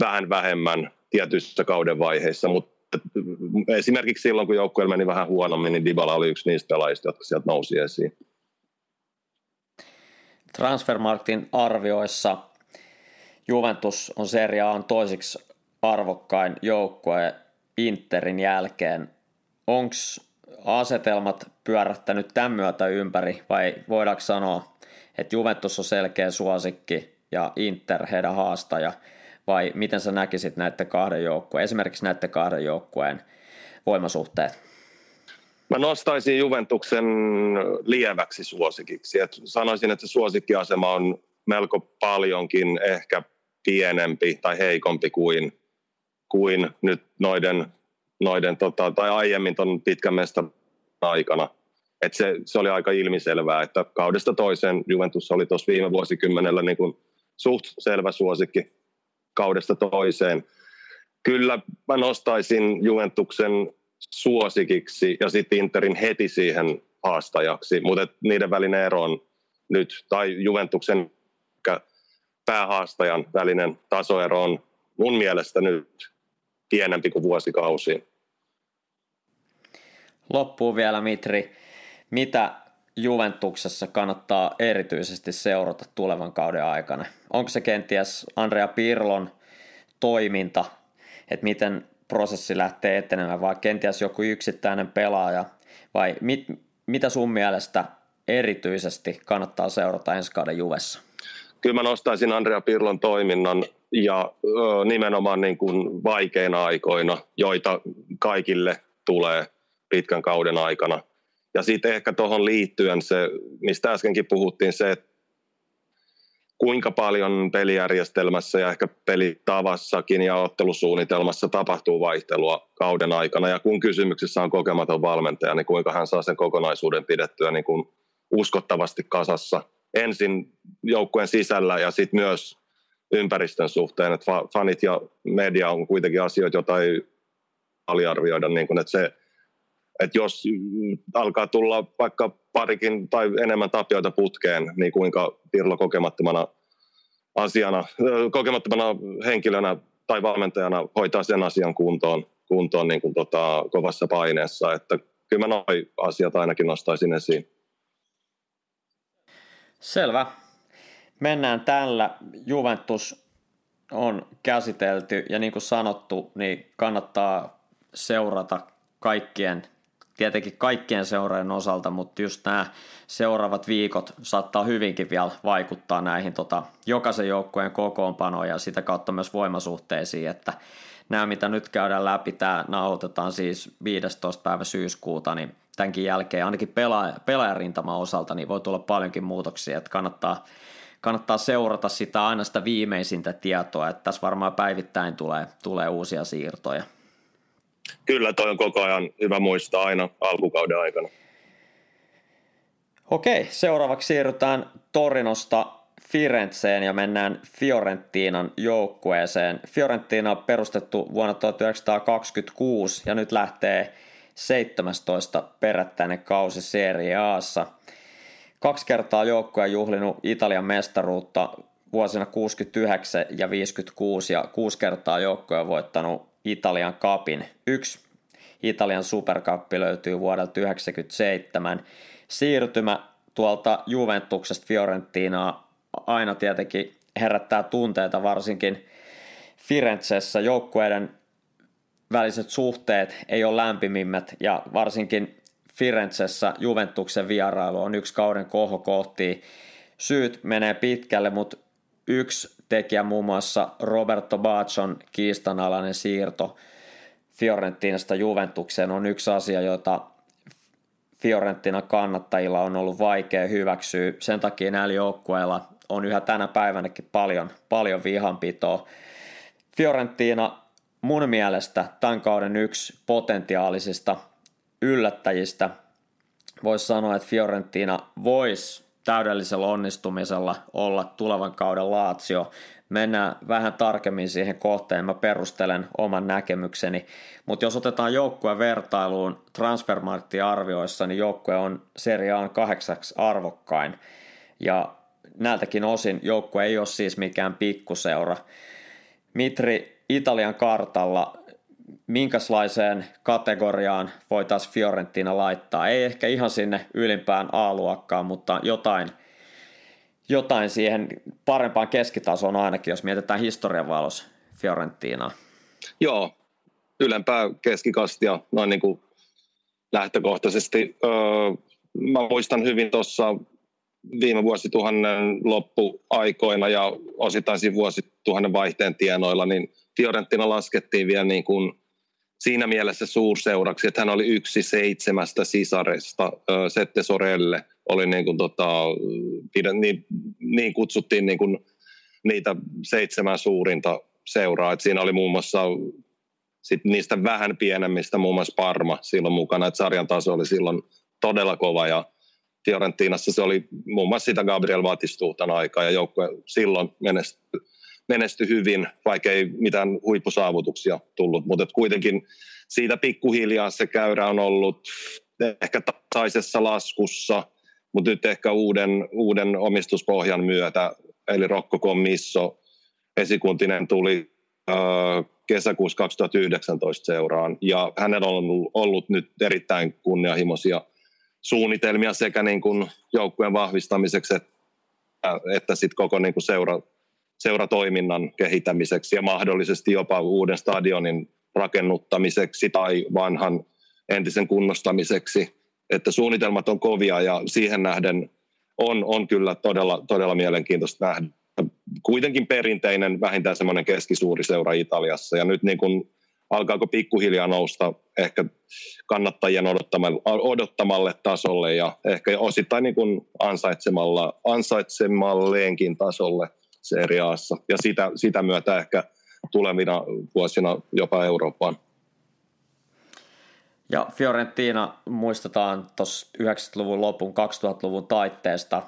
vähän vähemmän tietyissä kauden vaiheissa, mutta esimerkiksi silloin, kun joukkue meni vähän huonommin, niin Dybala oli yksi niistä pelaajista, jotka sieltä nousi esiin. Transfermarktin arvioissa Juventus on seriaan toisiksi arvokkain joukkue Interin jälkeen. Onko asetelmat pyörättänyt tämän myötä ympäri vai voidaanko sanoa, että Juventus on selkeä suosikki ja Inter heidän haastaja vai miten sä näkisit näiden kahden joukkueen, esimerkiksi näiden kahden joukkueen voimasuhteet? Mä nostaisin Juventuksen lieväksi suosikiksi. Et sanoisin, että se suosikkiasema on melko paljonkin ehkä pienempi tai heikompi kuin, kuin nyt noiden, noiden tota, tai aiemmin tuon pitkän mestan aikana. Et se, se, oli aika ilmiselvää, että kaudesta toiseen Juventus oli tuossa viime vuosikymmenellä niin kuin suht selvä suosikki kaudesta toiseen. Kyllä mä nostaisin Juventuksen suosikiksi ja sitten Interin heti siihen haastajaksi, mutta niiden välinen ero on nyt, tai Juventuksen päähaastajan välinen tasoero on mun mielestä nyt pienempi kuin vuosikausi. Loppuu vielä Mitri. Mitä Juventuksessa kannattaa erityisesti seurata tulevan kauden aikana? Onko se kenties Andrea Pirlon toiminta, että miten prosessi lähtee etenemään, vai kenties joku yksittäinen pelaaja, vai mit, mitä sun mielestä erityisesti kannattaa seurata ensi kauden Juvessa? Kyllä mä nostaisin Andrea Pirlon toiminnan ja ö, nimenomaan niin kuin vaikeina aikoina, joita kaikille tulee pitkän kauden aikana. Ja sitten ehkä tuohon liittyen se, mistä äskenkin puhuttiin, se, että kuinka paljon pelijärjestelmässä ja ehkä pelitavassakin ja ottelusuunnitelmassa tapahtuu vaihtelua kauden aikana. Ja kun kysymyksessä on kokematon valmentaja, niin kuinka hän saa sen kokonaisuuden pidettyä niin kuin uskottavasti kasassa. Ensin joukkueen sisällä ja sitten myös ympäristön suhteen, että fanit ja media on kuitenkin asioita, joita ei aliarvioida, niin kuin, että se että jos alkaa tulla vaikka parikin tai enemmän tapioita putkeen, niin kuinka Pirlo kokemattomana asiana, kokemattomana henkilönä tai valmentajana hoitaa sen asian kuntoon, kuntoon niin kuin tota, kovassa paineessa. Että kyllä mä noin asiat ainakin nostaisin esiin. Selvä. Mennään tällä. Juventus on käsitelty ja niin kuin sanottu, niin kannattaa seurata kaikkien tietenkin kaikkien seurojen osalta, mutta just nämä seuraavat viikot saattaa hyvinkin vielä vaikuttaa näihin tota, jokaisen joukkueen kokoonpanoon ja sitä kautta myös voimasuhteisiin, että nämä mitä nyt käydään läpi, tämä nauhoitetaan siis 15. päivä syyskuuta, niin tämänkin jälkeen ainakin pelaaja, pelaajarintaman osalta niin voi tulla paljonkin muutoksia, että kannattaa, kannattaa seurata sitä aina sitä viimeisintä tietoa, että tässä varmaan päivittäin tulee, tulee uusia siirtoja kyllä toi on koko ajan hyvä muistaa aina alkukauden aikana. Okei, seuraavaksi siirrytään Torinosta Firenzeen ja mennään Fiorentinan joukkueeseen. Fiorentina on perustettu vuonna 1926 ja nyt lähtee 17 perättäinen kausi Serie Aassa. Kaksi kertaa joukkue juhlinut Italian mestaruutta vuosina 69 ja 56 ja kuusi kertaa joukkue on voittanut Italian kapin. Yksi Italian superkappi löytyy vuodelta 1997. Siirtymä tuolta Juventuksesta Fiorentinaa aina tietenkin herättää tunteita, varsinkin Firenzessä joukkueiden väliset suhteet ei ole lämpimimmät ja varsinkin Firenzessä Juventuksen vierailu on yksi kauden kohokohti. Syyt menee pitkälle, mutta yksi tekijä muun muassa Roberto Bacion kiistanalainen siirto Fiorentinasta Juventukseen on yksi asia, jota Fiorentina kannattajilla on ollut vaikea hyväksyä. Sen takia näillä joukkueilla on yhä tänä päivänäkin paljon, paljon vihanpitoa. Fiorentina mun mielestä tämän kauden yksi potentiaalisista yllättäjistä. Voisi sanoa, että Fiorentina voisi täydellisellä onnistumisella olla tulevan kauden Laatsio. Mennään vähän tarkemmin siihen kohteen, mä perustelen oman näkemykseni. Mutta jos otetaan joukkueen vertailuun transfermarkti-arvioissa, niin joukkue on seriaan kahdeksaksi arvokkain. Ja näiltäkin osin joukkue ei ole siis mikään pikkuseura. Mitri Italian kartalla minkälaiseen kategoriaan voitaisiin Fiorentina laittaa. Ei ehkä ihan sinne ylimpään A-luokkaan, mutta jotain, jotain siihen parempaan keskitasoon ainakin, jos mietitään historian valossa Fiorentinaa. Joo, ylempää keskikastia noin niin kuin lähtökohtaisesti. Öö, mä muistan hyvin tuossa viime vuosituhannen loppuaikoina ja osittain siinä vuosituhannen vaihteen tienoilla, niin Fiorentina laskettiin vielä niin kuin siinä mielessä suurseuraksi, että hän oli yksi seitsemästä sisaresta. Sette Sorelle oli niin, kuin tota, niin, niin kutsuttiin niin kuin niitä seitsemän suurinta seuraa. Et siinä oli muun muassa sit niistä vähän pienemmistä muun muassa Parma silloin mukana, että sarjan taso oli silloin todella kova ja Fiorentinassa se oli muun muassa sitä Gabriel Batistuutan aikaa ja joukkue silloin menestyi menesty hyvin, vaikka ei mitään huippusaavutuksia tullut, mutta kuitenkin siitä pikkuhiljaa se käyrä on ollut ehkä tasaisessa laskussa, mutta nyt ehkä uuden, uuden omistuspohjan myötä, eli Rokko Commisso, esikuntinen tuli äh, kesäkuussa 2019 seuraan, ja hänellä on ollut nyt erittäin kunnianhimoisia suunnitelmia sekä niin kuin joukkueen vahvistamiseksi että, että sit koko niin kuin seura, seuratoiminnan kehittämiseksi ja mahdollisesti jopa uuden stadionin rakennuttamiseksi tai vanhan entisen kunnostamiseksi. Että suunnitelmat on kovia ja siihen nähden on, on kyllä todella, todella mielenkiintoista nähdä. Kuitenkin perinteinen vähintään semmoinen keskisuuri seura Italiassa ja nyt niin kuin alkaako pikkuhiljaa nousta ehkä kannattajien odottamalle, odottamalle tasolle ja ehkä osittain niin kuin ansaitsemalla, ansaitsemalleenkin tasolle Serie Aassa. Ja sitä, sitä myötä ehkä tulevina vuosina jopa Eurooppaan. Ja Fiorentina muistetaan tuossa 90-luvun lopun 2000-luvun taitteesta.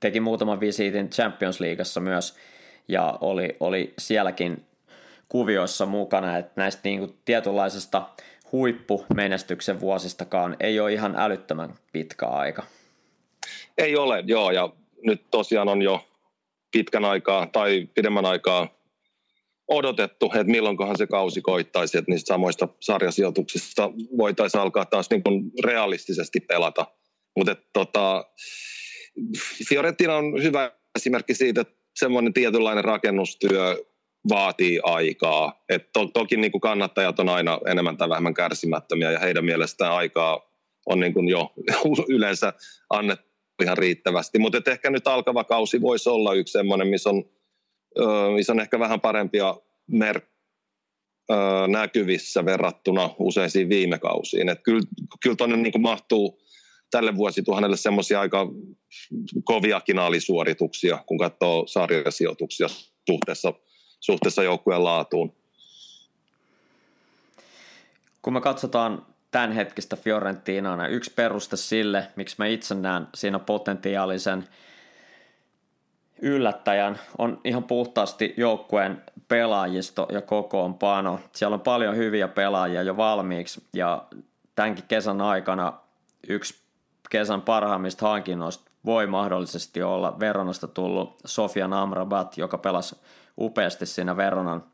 Teki muutaman visiitin Champions Leagueassa myös ja oli, oli sielläkin kuvioissa mukana, että näistä niin kuin tietynlaisesta huippumenestyksen vuosistakaan ei ole ihan älyttömän pitkä aika. Ei ole, joo, ja nyt tosiaan on jo pitkän aikaa tai pidemmän aikaa odotettu, että milloinkohan se kausi koittaisi, että niistä samoista sarjasijoituksista voitaisiin alkaa taas niin kuin realistisesti pelata. Mutta tota, Fiorentina on hyvä esimerkki siitä, että semmoinen tietynlainen rakennustyö vaatii aikaa. Et to, toki niin kuin kannattajat on aina enemmän tai vähemmän kärsimättömiä ja heidän mielestään aikaa on niin kuin jo yleensä annettu ihan riittävästi. Mutta ehkä nyt alkava kausi voisi olla yksi semmoinen, missä on, missä on ehkä vähän parempia mer- näkyvissä verrattuna useisiin viime kausiin. Et kyllä, kyllä tuonne niin mahtuu tälle vuosituhannelle semmoisia aika koviakin alisuorituksia, kun katsoo sarjasijoituksia suhteessa – suhteessa joukkueen laatuun. Kun me katsotaan tämän hetkistä Fiorentinaa, niin yksi peruste sille, miksi mä itse näen siinä potentiaalisen yllättäjän, on ihan puhtaasti joukkueen pelaajisto ja kokoonpano. Siellä on paljon hyviä pelaajia jo valmiiksi ja tämänkin kesän aikana yksi kesän parhaimmista hankinnoista voi mahdollisesti olla Veronasta tullut Sofian Amrabat, joka pelasi upeasti siinä Veronan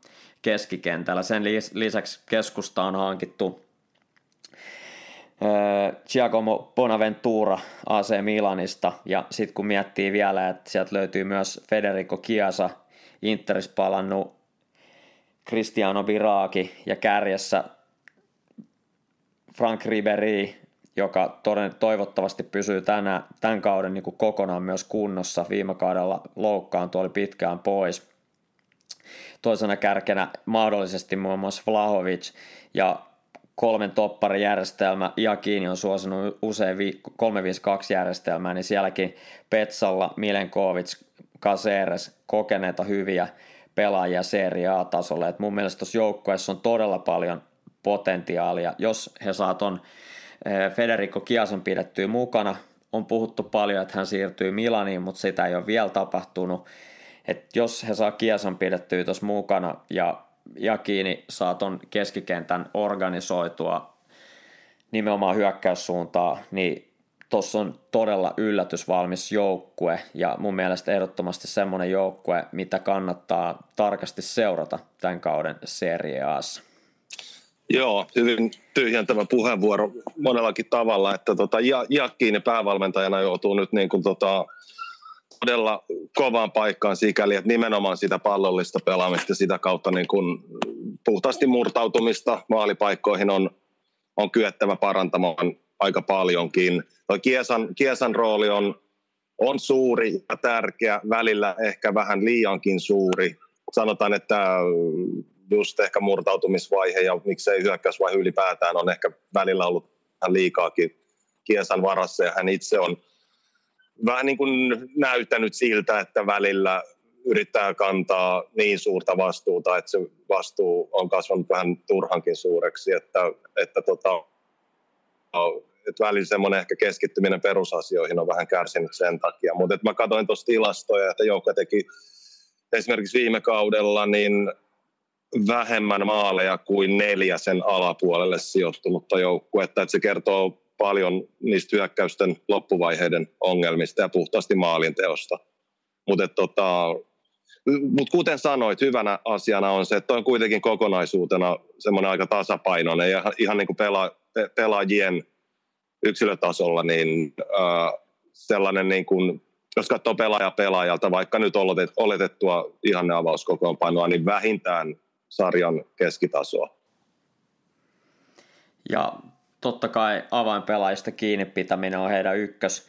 keskikentällä. Sen lisäksi keskusta on hankittu Giacomo Bonaventura AC Milanista, ja sitten kun miettii vielä, että sieltä löytyy myös Federico Chiasa, Interis palannut Cristiano Biraki ja kärjessä Frank Ribery, joka toivottavasti pysyy tänä, tämän kauden niin kuin kokonaan myös kunnossa. Viime kaudella loukkaantui, oli pitkään pois toisena kärkenä mahdollisesti muun muassa Vlahovic ja kolmen topparijärjestelmä, Jakini on suosinut usein 352 järjestelmää, niin sielläkin Petsalla, Milenkovic, Caceres, kokeneita hyviä pelaajia Serie A-tasolle. Et mun mielestä tuossa joukkueessa on todella paljon potentiaalia, jos he saa ton eh, Federico Kiasan pidettyä mukana. On puhuttu paljon, että hän siirtyy Milaniin, mutta sitä ei ole vielä tapahtunut että jos he saa Kiesan pidettyä tuossa mukana ja Jakini saa ton keskikentän organisoitua nimenomaan hyökkäyssuuntaa, niin tuossa on todella yllätysvalmis joukkue ja mun mielestä ehdottomasti semmoinen joukkue, mitä kannattaa tarkasti seurata tämän kauden Serie Aassa. Joo, hyvin tyhjentävä puheenvuoro monellakin tavalla, että tota, Jakkiini päävalmentajana joutuu nyt niin kuin tota, todella kovaan paikkaan sikäli, että nimenomaan sitä pallollista pelaamista sitä kautta niin kuin puhtaasti murtautumista maalipaikkoihin on, on kyettävä parantamaan aika paljonkin. Toi Kiesan, Kiesan rooli on, on suuri ja tärkeä, välillä ehkä vähän liiankin suuri. Sanotaan, että just ehkä murtautumisvaihe ja miksei hyökkäysvaihe ylipäätään on ehkä välillä ollut vähän liikaakin Kiesan varassa ja hän itse on – vähän niin kuin näyttänyt siltä, että välillä yrittää kantaa niin suurta vastuuta, että se vastuu on kasvanut vähän turhankin suureksi, että, että, tota, että välillä semmoinen ehkä keskittyminen perusasioihin on vähän kärsinyt sen takia. Mutta mä katsoin tuossa tilastoja, että joukko teki, esimerkiksi viime kaudella niin vähemmän maaleja kuin neljä sen alapuolelle sijoittunutta joukkuetta. Että se kertoo paljon niistä hyökkäysten loppuvaiheiden ongelmista ja puhtaasti maalinteosta. Mutta tota, mut kuten sanoit, hyvänä asiana on se, että on kuitenkin kokonaisuutena semmoinen aika tasapainoinen ja ihan niin kuin pela, pe, pelaajien yksilötasolla niin äh, sellainen niin kuin, jos katsoo pelaaja pelaajalta, vaikka nyt oletettua ihanne avauskokoonpanoa, niin vähintään sarjan keskitasoa. Ja totta kai avainpelaajista kiinni pitäminen on heidän ykkös,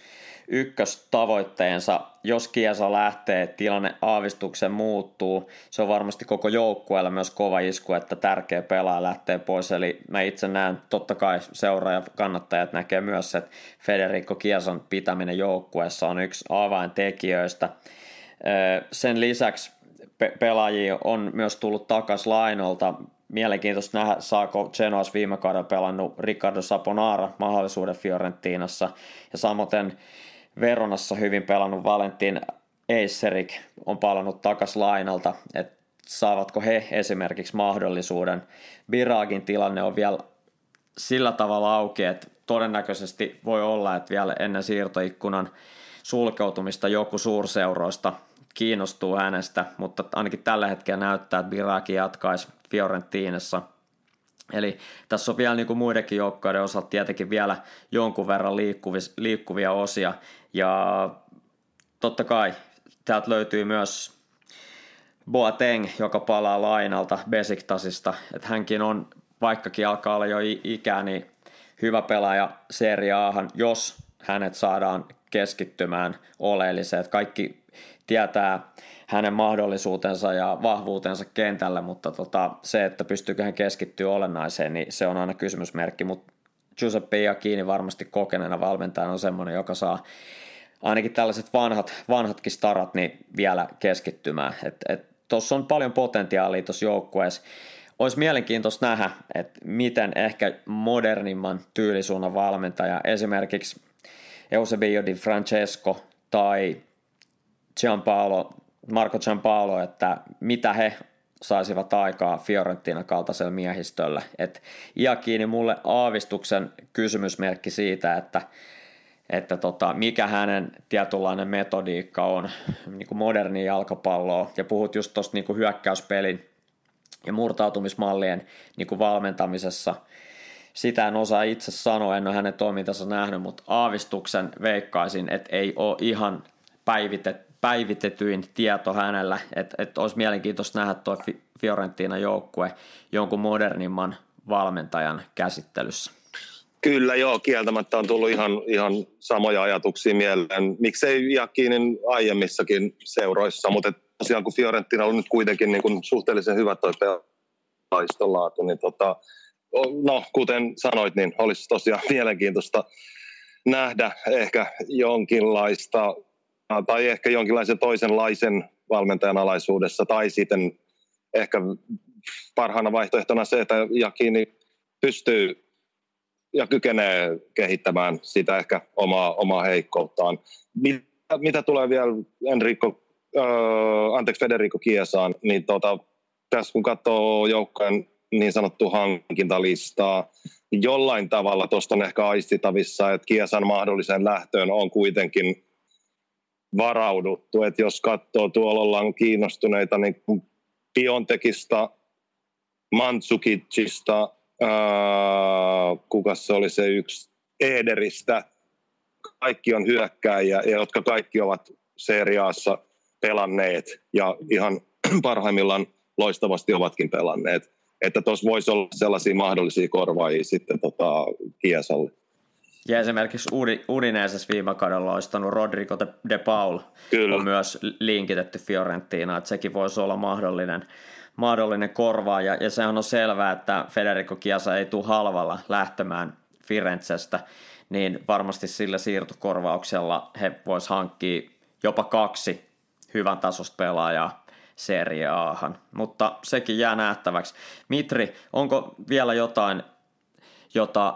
ykköstavoitteensa. Jos Kiesa lähtee, tilanne aavistuksen muuttuu. Se on varmasti koko joukkueella myös kova isku, että tärkeä pelaaja lähtee pois. Eli mä itse näen, totta kai seuraaja kannattajat näkee myös, että Federico Kiesan pitäminen joukkueessa on yksi avaintekijöistä. Sen lisäksi pe- pelaajia on myös tullut takas lainolta. Mielenkiintoista nähdä, saako Genoas viime kaudella pelannut Ricardo Saponara mahdollisuuden Fiorentinassa. Ja samoin Veronassa hyvin pelannut Valentin Eisserik on palannut takas lainalta, että saavatko he esimerkiksi mahdollisuuden. Biragin tilanne on vielä sillä tavalla auki, että todennäköisesti voi olla, että vielä ennen siirtoikkunan sulkeutumista joku suurseuroista kiinnostuu hänestä, mutta ainakin tällä hetkellä näyttää, että Biraki jatkaisi Fiorentinassa. Eli tässä on vielä niin kuin muidenkin joukkoiden osalta tietenkin vielä jonkun verran liikkuvia, liikkuvia osia. Ja totta kai täältä löytyy myös Boateng, joka palaa lainalta Besiktasista. Että hänkin on, vaikkakin alkaa olla jo ikää, niin hyvä pelaaja Serie Ahan, jos hänet saadaan keskittymään oleelliseen. Että kaikki tietää hänen mahdollisuutensa ja vahvuutensa kentällä, mutta tota, se, että pystyykö hän keskittyä olennaiseen, niin se on aina kysymysmerkki, mutta Giuseppe Iacchini varmasti kokeneena valmentajana on semmoinen, joka saa ainakin tällaiset vanhat, vanhatkin starat niin vielä keskittymään. Tuossa on paljon potentiaalia tuossa joukkueessa. Olisi mielenkiintoista nähdä, että miten ehkä modernimman tyylisuunnan valmentaja, esimerkiksi Eusebio Di Francesco tai Gianpaolo, Marco Gianpaolo, että mitä he saisivat aikaa Fiorentina kaltaisella miehistöllä. Et Iakini mulle aavistuksen kysymysmerkki siitä, että, että tota, mikä hänen tietynlainen metodiikka on niin kuin moderni jalkapalloa. Ja puhut just tuosta niin hyökkäyspelin ja murtautumismallien niin kuin valmentamisessa. Sitä en osaa itse sanoa, en ole hänen toimintansa nähnyt, mutta aavistuksen veikkaisin, että ei ole ihan päivitetty päivitetyin tieto hänellä, että et olisi mielenkiintoista nähdä tuo Fiorentina joukkue jonkun modernimman valmentajan käsittelyssä. Kyllä joo, kieltämättä on tullut ihan, ihan samoja ajatuksia mieleen. Miksei Jakinin aiemmissakin seuroissa, mutta tosiaan kun Fiorentina on nyt kuitenkin niin kuin suhteellisen hyvä toi laatu, niin tota, no kuten sanoit, niin olisi tosiaan mielenkiintoista nähdä ehkä jonkinlaista tai ehkä jonkinlaisen toisenlaisen valmentajan alaisuudessa, tai sitten ehkä parhaana vaihtoehtona se, että Jakini pystyy ja kykenee kehittämään sitä ehkä omaa, omaa heikkouttaan. Mitä, mitä tulee vielä Enrico, äh, anteeksi Federico Kiesaan, niin tota, tässä kun katsoo joukkojen niin sanottu hankintalistaa, niin jollain tavalla tuosta on ehkä aistitavissa, että Kiesan mahdolliseen lähtöön on kuitenkin varauduttu. että jos katsoo, tuolla ollaan kiinnostuneita niin Piontekista, Mantsukicista, kuka se oli se yksi, Ederistä. Kaikki on hyökkääjiä, jotka kaikki ovat seriaassa pelanneet ja ihan parhaimmillaan loistavasti ovatkin pelanneet. Että tuossa voisi olla sellaisia mahdollisia korvaajia sitten tota Kiesalle. Ja esimerkiksi Udineses viime kaudella loistanut Rodrigo de Paul Kyllä. on myös linkitetty Fiorentinaan, että sekin voisi olla mahdollinen, mahdollinen korvaa. Ja, ja sehän on selvää, että Federico Chiesa ei tule halvalla lähtemään Firenzestä, niin varmasti sillä siirtokorvauksella he vois hankkia jopa kaksi hyvän tasosta pelaajaa Serie Ahan. Mutta sekin jää nähtäväksi. Mitri, onko vielä jotain jota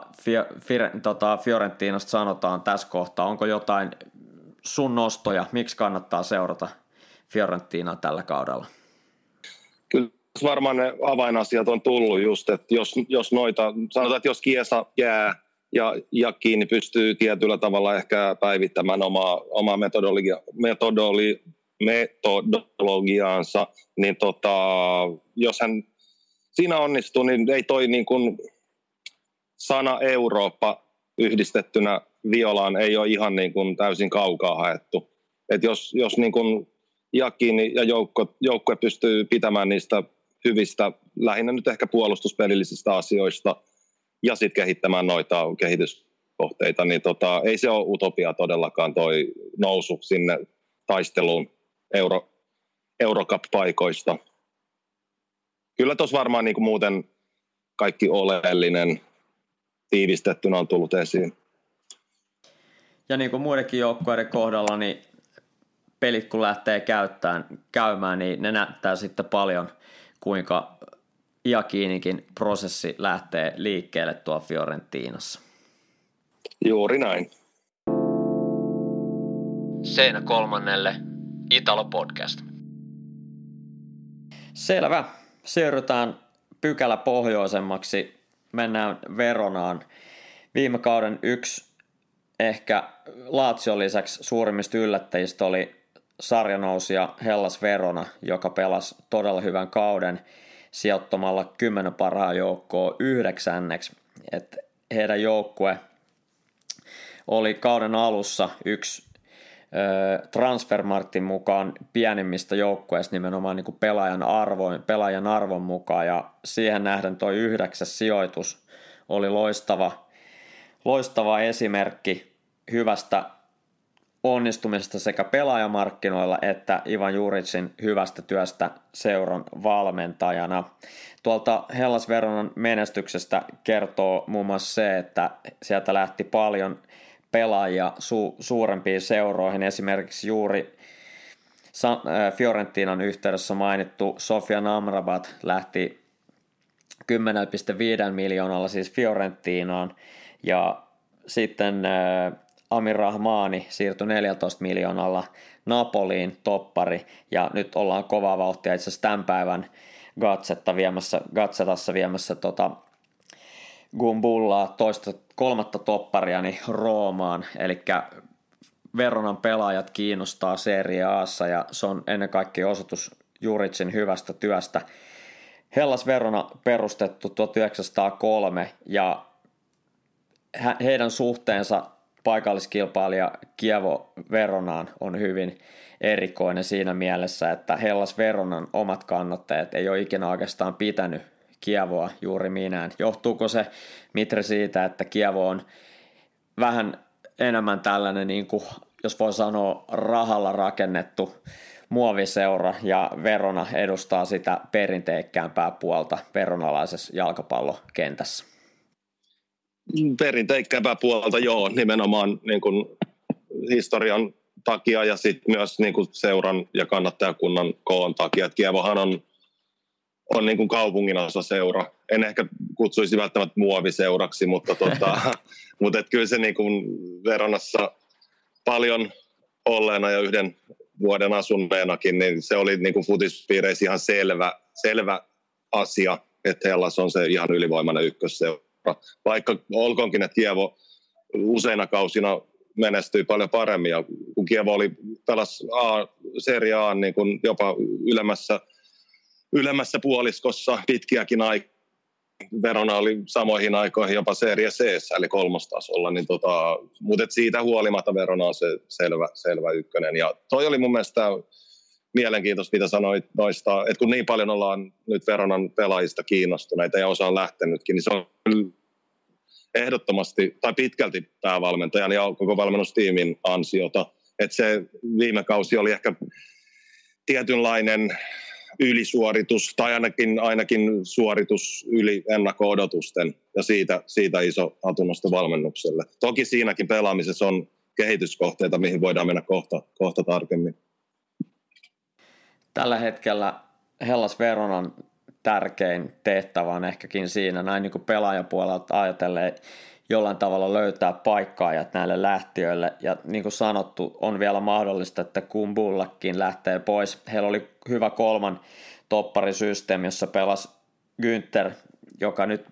Fire, tota, Fiorentinasta sanotaan tässä kohtaa? Onko jotain sun nostoja, miksi kannattaa seurata Fiorentina tällä kaudella? Kyllä varmaan ne avainasiat on tullut just, että jos, jos noita, sanotaan, että jos Kiesa jää ja, ja kiinni pystyy tietyllä tavalla ehkä päivittämään omaa, omaa metodologia, metodoli, metodologiaansa, niin tota, jos hän siinä onnistuu, niin ei toi niin kuin sana Eurooppa yhdistettynä Violaan ei ole ihan niin kuin täysin kaukaa haettu. Et jos, jos niin kuin Jakin ja joukko, joukkue pystyy pitämään niistä hyvistä, lähinnä nyt ehkä puolustuspelillisistä asioista ja sitten kehittämään noita kehityskohteita, niin tota, ei se ole utopia todellakaan toi nousu sinne taisteluun Euro, Eurocup-paikoista. Kyllä tuossa varmaan niin kuin muuten kaikki oleellinen tiivistettynä on tullut esiin. Ja niin kuin muidenkin joukkueiden kohdalla, niin pelit kun lähtee käyttämään, käymään, niin ne näyttää sitten paljon, kuinka Iakinikin prosessi lähtee liikkeelle tuo Fiorentinassa. Juuri näin. Seinä kolmannelle Italo Podcast. Selvä. Siirrytään pykälä pohjoisemmaksi. Mennään Veronaan. Viime kauden yksi ehkä Laatsion lisäksi suurimmista yllättäjistä oli sarjanousija Hellas Verona, joka pelasi todella hyvän kauden sijoittamalla kymmenen parhaan joukkoa yhdeksänneksi. Et heidän joukkue oli kauden alussa yksi Transfermartin mukaan pienimmistä joukkueista nimenomaan niin kuin pelaajan, arvoin, pelaajan arvon mukaan ja siihen nähden tuo yhdeksäs sijoitus oli loistava, loistava esimerkki hyvästä onnistumisesta sekä pelaajamarkkinoilla että Ivan Juricin hyvästä työstä seuran valmentajana. Tuolta Hellas Veronan menestyksestä kertoo muun muassa se, että sieltä lähti paljon pelaajia su- suurempiin seuroihin, esimerkiksi juuri äh, Fiorentinan yhteydessä mainittu Sofia Amrabat lähti 10,5 miljoonalla siis Fiorentinaan. Ja sitten äh, Amir Rahmani siirtyi 14 miljoonalla Napoliin toppari. Ja nyt ollaan kovaa vauhtia itse asiassa tämän päivän Gatsetta viemässä, Gatsetassa viemässä tota Gumbullaa toista, kolmatta toppariani niin Roomaan, eli Veronan pelaajat kiinnostaa Serie Aassa ja se on ennen kaikkea osoitus Juritsin hyvästä työstä. Hellas Verona perustettu 1903 ja heidän suhteensa paikalliskilpailija Kievo Veronaan on hyvin erikoinen siinä mielessä, että Hellas Veronan omat kannattajat ei ole ikinä oikeastaan pitänyt Kievoa juuri minään. Johtuuko se, Mitre, siitä, että Kievo on vähän enemmän tällainen, niin kuin, jos voi sanoa, rahalla rakennettu muoviseura ja Verona edustaa sitä perinteikkäämpää puolta veronalaisessa jalkapallokentässä? Perinteikkäämpää puolta, joo, nimenomaan niin kuin historian takia ja sitten myös niin kuin seuran ja kannattajakunnan koon takia. Et Kievohan on on niin kuin kaupungin osa seura. En ehkä kutsuisi välttämättä muoviseuraksi, mutta, tota, mutta et kyllä se niin kuin Veronassa paljon olleena ja yhden vuoden asunneenakin, niin se oli niin kuin futispiireissä ihan selvä, selvä asia, että Hellas on se ihan ylivoimainen ykkösseura. Vaikka olkoonkin, että Kievo useina kausina menestyi paljon paremmin, ja kun Kievo oli pelas A, Serie A niin kuin jopa ylemmässä ylemmässä puoliskossa pitkiäkin aikaa. Verona oli samoihin aikoihin jopa Serie C, eli kolmostasolla, niin tota, mutta siitä huolimatta Verona on se selvä, selvä ykkönen. Ja toi oli mun mielestä mielenkiintoista, mitä sanoit noista, että kun niin paljon ollaan nyt Veronan pelaajista kiinnostuneita ja osa on lähtenytkin, niin se on ehdottomasti tai pitkälti päävalmentajan ja koko valmennustiimin ansiota. Että se viime kausi oli ehkä tietynlainen ylisuoritus tai ainakin, ainakin suoritus yli ennakko-odotusten ja siitä, siitä iso hatunnosto valmennukselle. Toki siinäkin pelaamisessa on kehityskohteita, mihin voidaan mennä kohta, kohta tarkemmin. Tällä hetkellä Hellas Veronan tärkein tehtävä on ehkäkin siinä, näin niin kuin pelaajapuolelta ajatellen, jollain tavalla löytää paikkaajat näille lähtiöille. Ja niin kuin sanottu, on vielä mahdollista, että Kumbullakin lähtee pois. Heillä oli hyvä kolman topparisysteemi, jossa pelasi Günther, joka nyt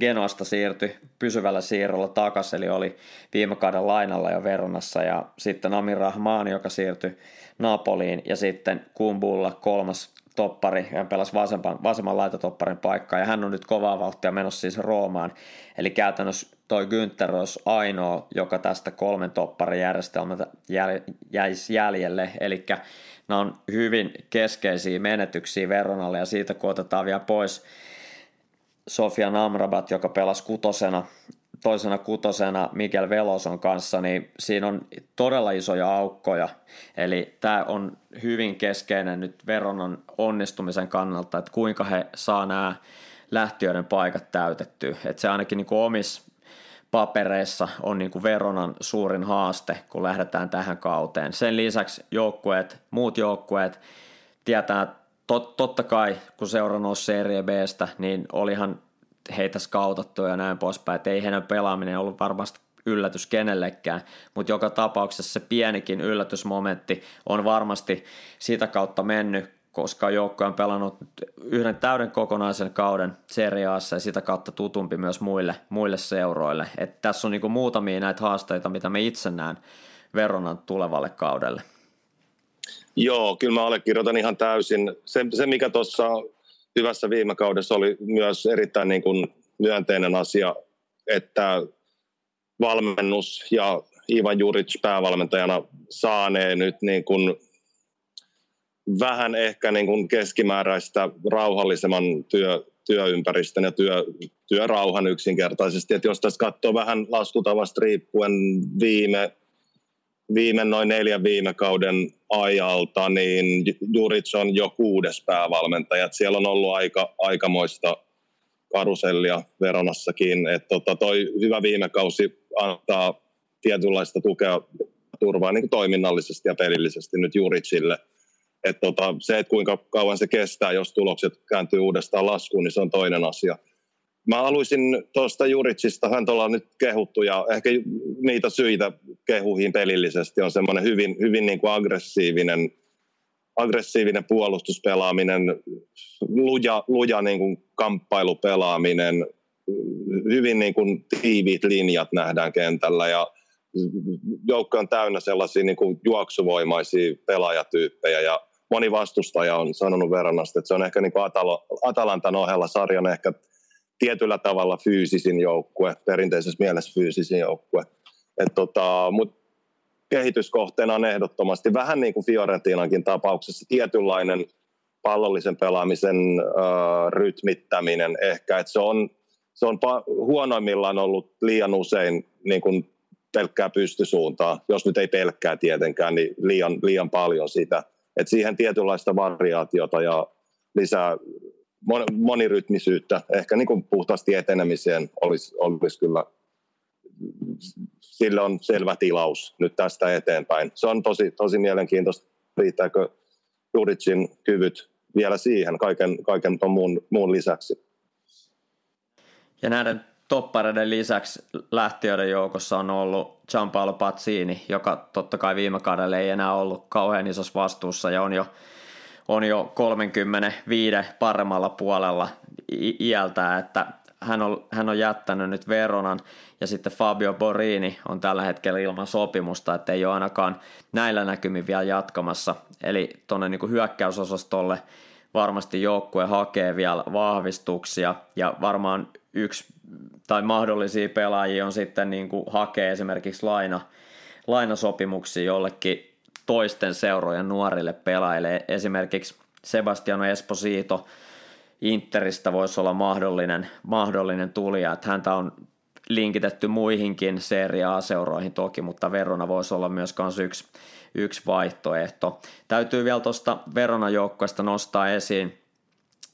Genoasta siirtyi pysyvällä siirrolla takaisin, eli oli viime kauden lainalla jo Veronassa, ja sitten Amir Rahman, joka siirtyi Napoliin, ja sitten Kumbulla kolmas toppari, hän pelasi vasemman, vasemman laitatopparin paikkaa, ja hän on nyt kovaa vauhtia menossa siis Roomaan, eli käytännössä toi Günther olisi ainoa, joka tästä kolmen topparin järjestelmältä jäisi jäljelle, eli nämä on hyvin keskeisiä menetyksiä Veronalle, ja siitä kun otetaan vielä pois Sofia Namrabat, joka pelasi kutosena, toisena kutosena Miguel Veloson kanssa, niin siinä on todella isoja aukkoja. Eli tämä on hyvin keskeinen nyt Veronan onnistumisen kannalta, että kuinka he saa nämä lähtiöiden paikat täytettyä. Että se ainakin niin omissa papereissa on niin kuin Veronan suurin haaste, kun lähdetään tähän kauteen. Sen lisäksi joukkueet, muut joukkueet tietää tot, totta kai, kun seura nousi Serie Bstä, niin olihan heitä skautattu ja näin poispäin, että ei heidän pelaaminen ollut varmasti yllätys kenellekään, mutta joka tapauksessa se pienikin yllätysmomentti on varmasti sitä kautta mennyt, koska joukko on pelannut yhden täyden kokonaisen kauden seriaassa ja sitä kautta tutumpi myös muille, muille seuroille. Et tässä on niinku muutamia näitä haasteita, mitä me itse näen verronnan tulevalle kaudelle. Joo, kyllä mä allekirjoitan ihan täysin. Se, se mikä tuossa hyvässä viime kaudessa oli myös erittäin niin kuin myönteinen asia, että valmennus ja Ivan Juric päävalmentajana saanee nyt niin kuin vähän ehkä niin kuin keskimääräistä rauhallisemman työ, työympäristön ja työ, työrauhan yksinkertaisesti. Että jos tässä katsoo vähän laskutavasta riippuen viime viime noin neljän viime kauden ajalta, niin Juric on jo kuudes päävalmentaja. Siellä on ollut aika, aikamoista karusellia Veronassakin. Että tota, toi hyvä viime kausi antaa tietynlaista tukea turvaa niin toiminnallisesti ja pelillisesti nyt Juricille. Et tota, se, että kuinka kauan se kestää, jos tulokset kääntyy uudestaan laskuun, niin se on toinen asia. Mä haluaisin tuosta Juritsista, hän on nyt kehuttu ja ehkä niitä syitä kehuihin pelillisesti on semmoinen hyvin, hyvin niin kuin aggressiivinen, aggressiivinen puolustuspelaaminen, luja, luja niin kuin kamppailupelaaminen, hyvin niin kuin tiiviit linjat nähdään kentällä ja joukko on täynnä sellaisia niin kuin juoksuvoimaisia pelaajatyyppejä ja moni vastustaja on sanonut verrannasta, että se on ehkä niin kuin Atalantan ohella sarjan ehkä tietyllä tavalla fyysisin joukkue, perinteisessä mielessä fyysisin joukkue. Tota, Mutta kehityskohteena on ehdottomasti vähän niin kuin Fiorentinankin tapauksessa tietynlainen pallollisen pelaamisen äh, rytmittäminen ehkä, että se on, se on pa- huonoimmillaan ollut liian usein niin kuin pelkkää pystysuuntaa, jos nyt ei pelkkää tietenkään, niin liian, liian paljon sitä. Että siihen tietynlaista variaatiota ja lisää monirytmisyyttä, ehkä niin kuin puhtaasti etenemiseen olisi, olisi kyllä, sillä on selvä tilaus nyt tästä eteenpäin. Se on tosi, tosi mielenkiintoista, riittääkö Juricin kyvyt vielä siihen kaiken, kaiken ton muun, muun lisäksi. Ja näiden toppareiden lisäksi lähtiöiden joukossa on ollut Gianpaolo Pazzini, joka totta kai viime kaudella ei enää ollut kauhean isossa vastuussa ja on jo on jo 35 paremmalla puolella iältä, että hän on, hän on jättänyt nyt Veronan ja sitten Fabio Borini on tällä hetkellä ilman sopimusta, että ei ole ainakaan näillä näkymin vielä jatkamassa. Eli tuonne niin hyökkäysosastolle varmasti joukkue hakee vielä vahvistuksia ja varmaan yksi tai mahdollisia pelaajia on sitten niin kuin hakee esimerkiksi laina, lainasopimuksia jollekin toisten seurojen nuorille pelaajille. Esimerkiksi Sebastiano Esposito Interistä voisi olla mahdollinen, mahdollinen tulija, että häntä on linkitetty muihinkin Serie A-seuroihin toki, mutta Verona voisi olla myös yksi, yksi vaihtoehto. Täytyy vielä tuosta Verona joukkueesta nostaa esiin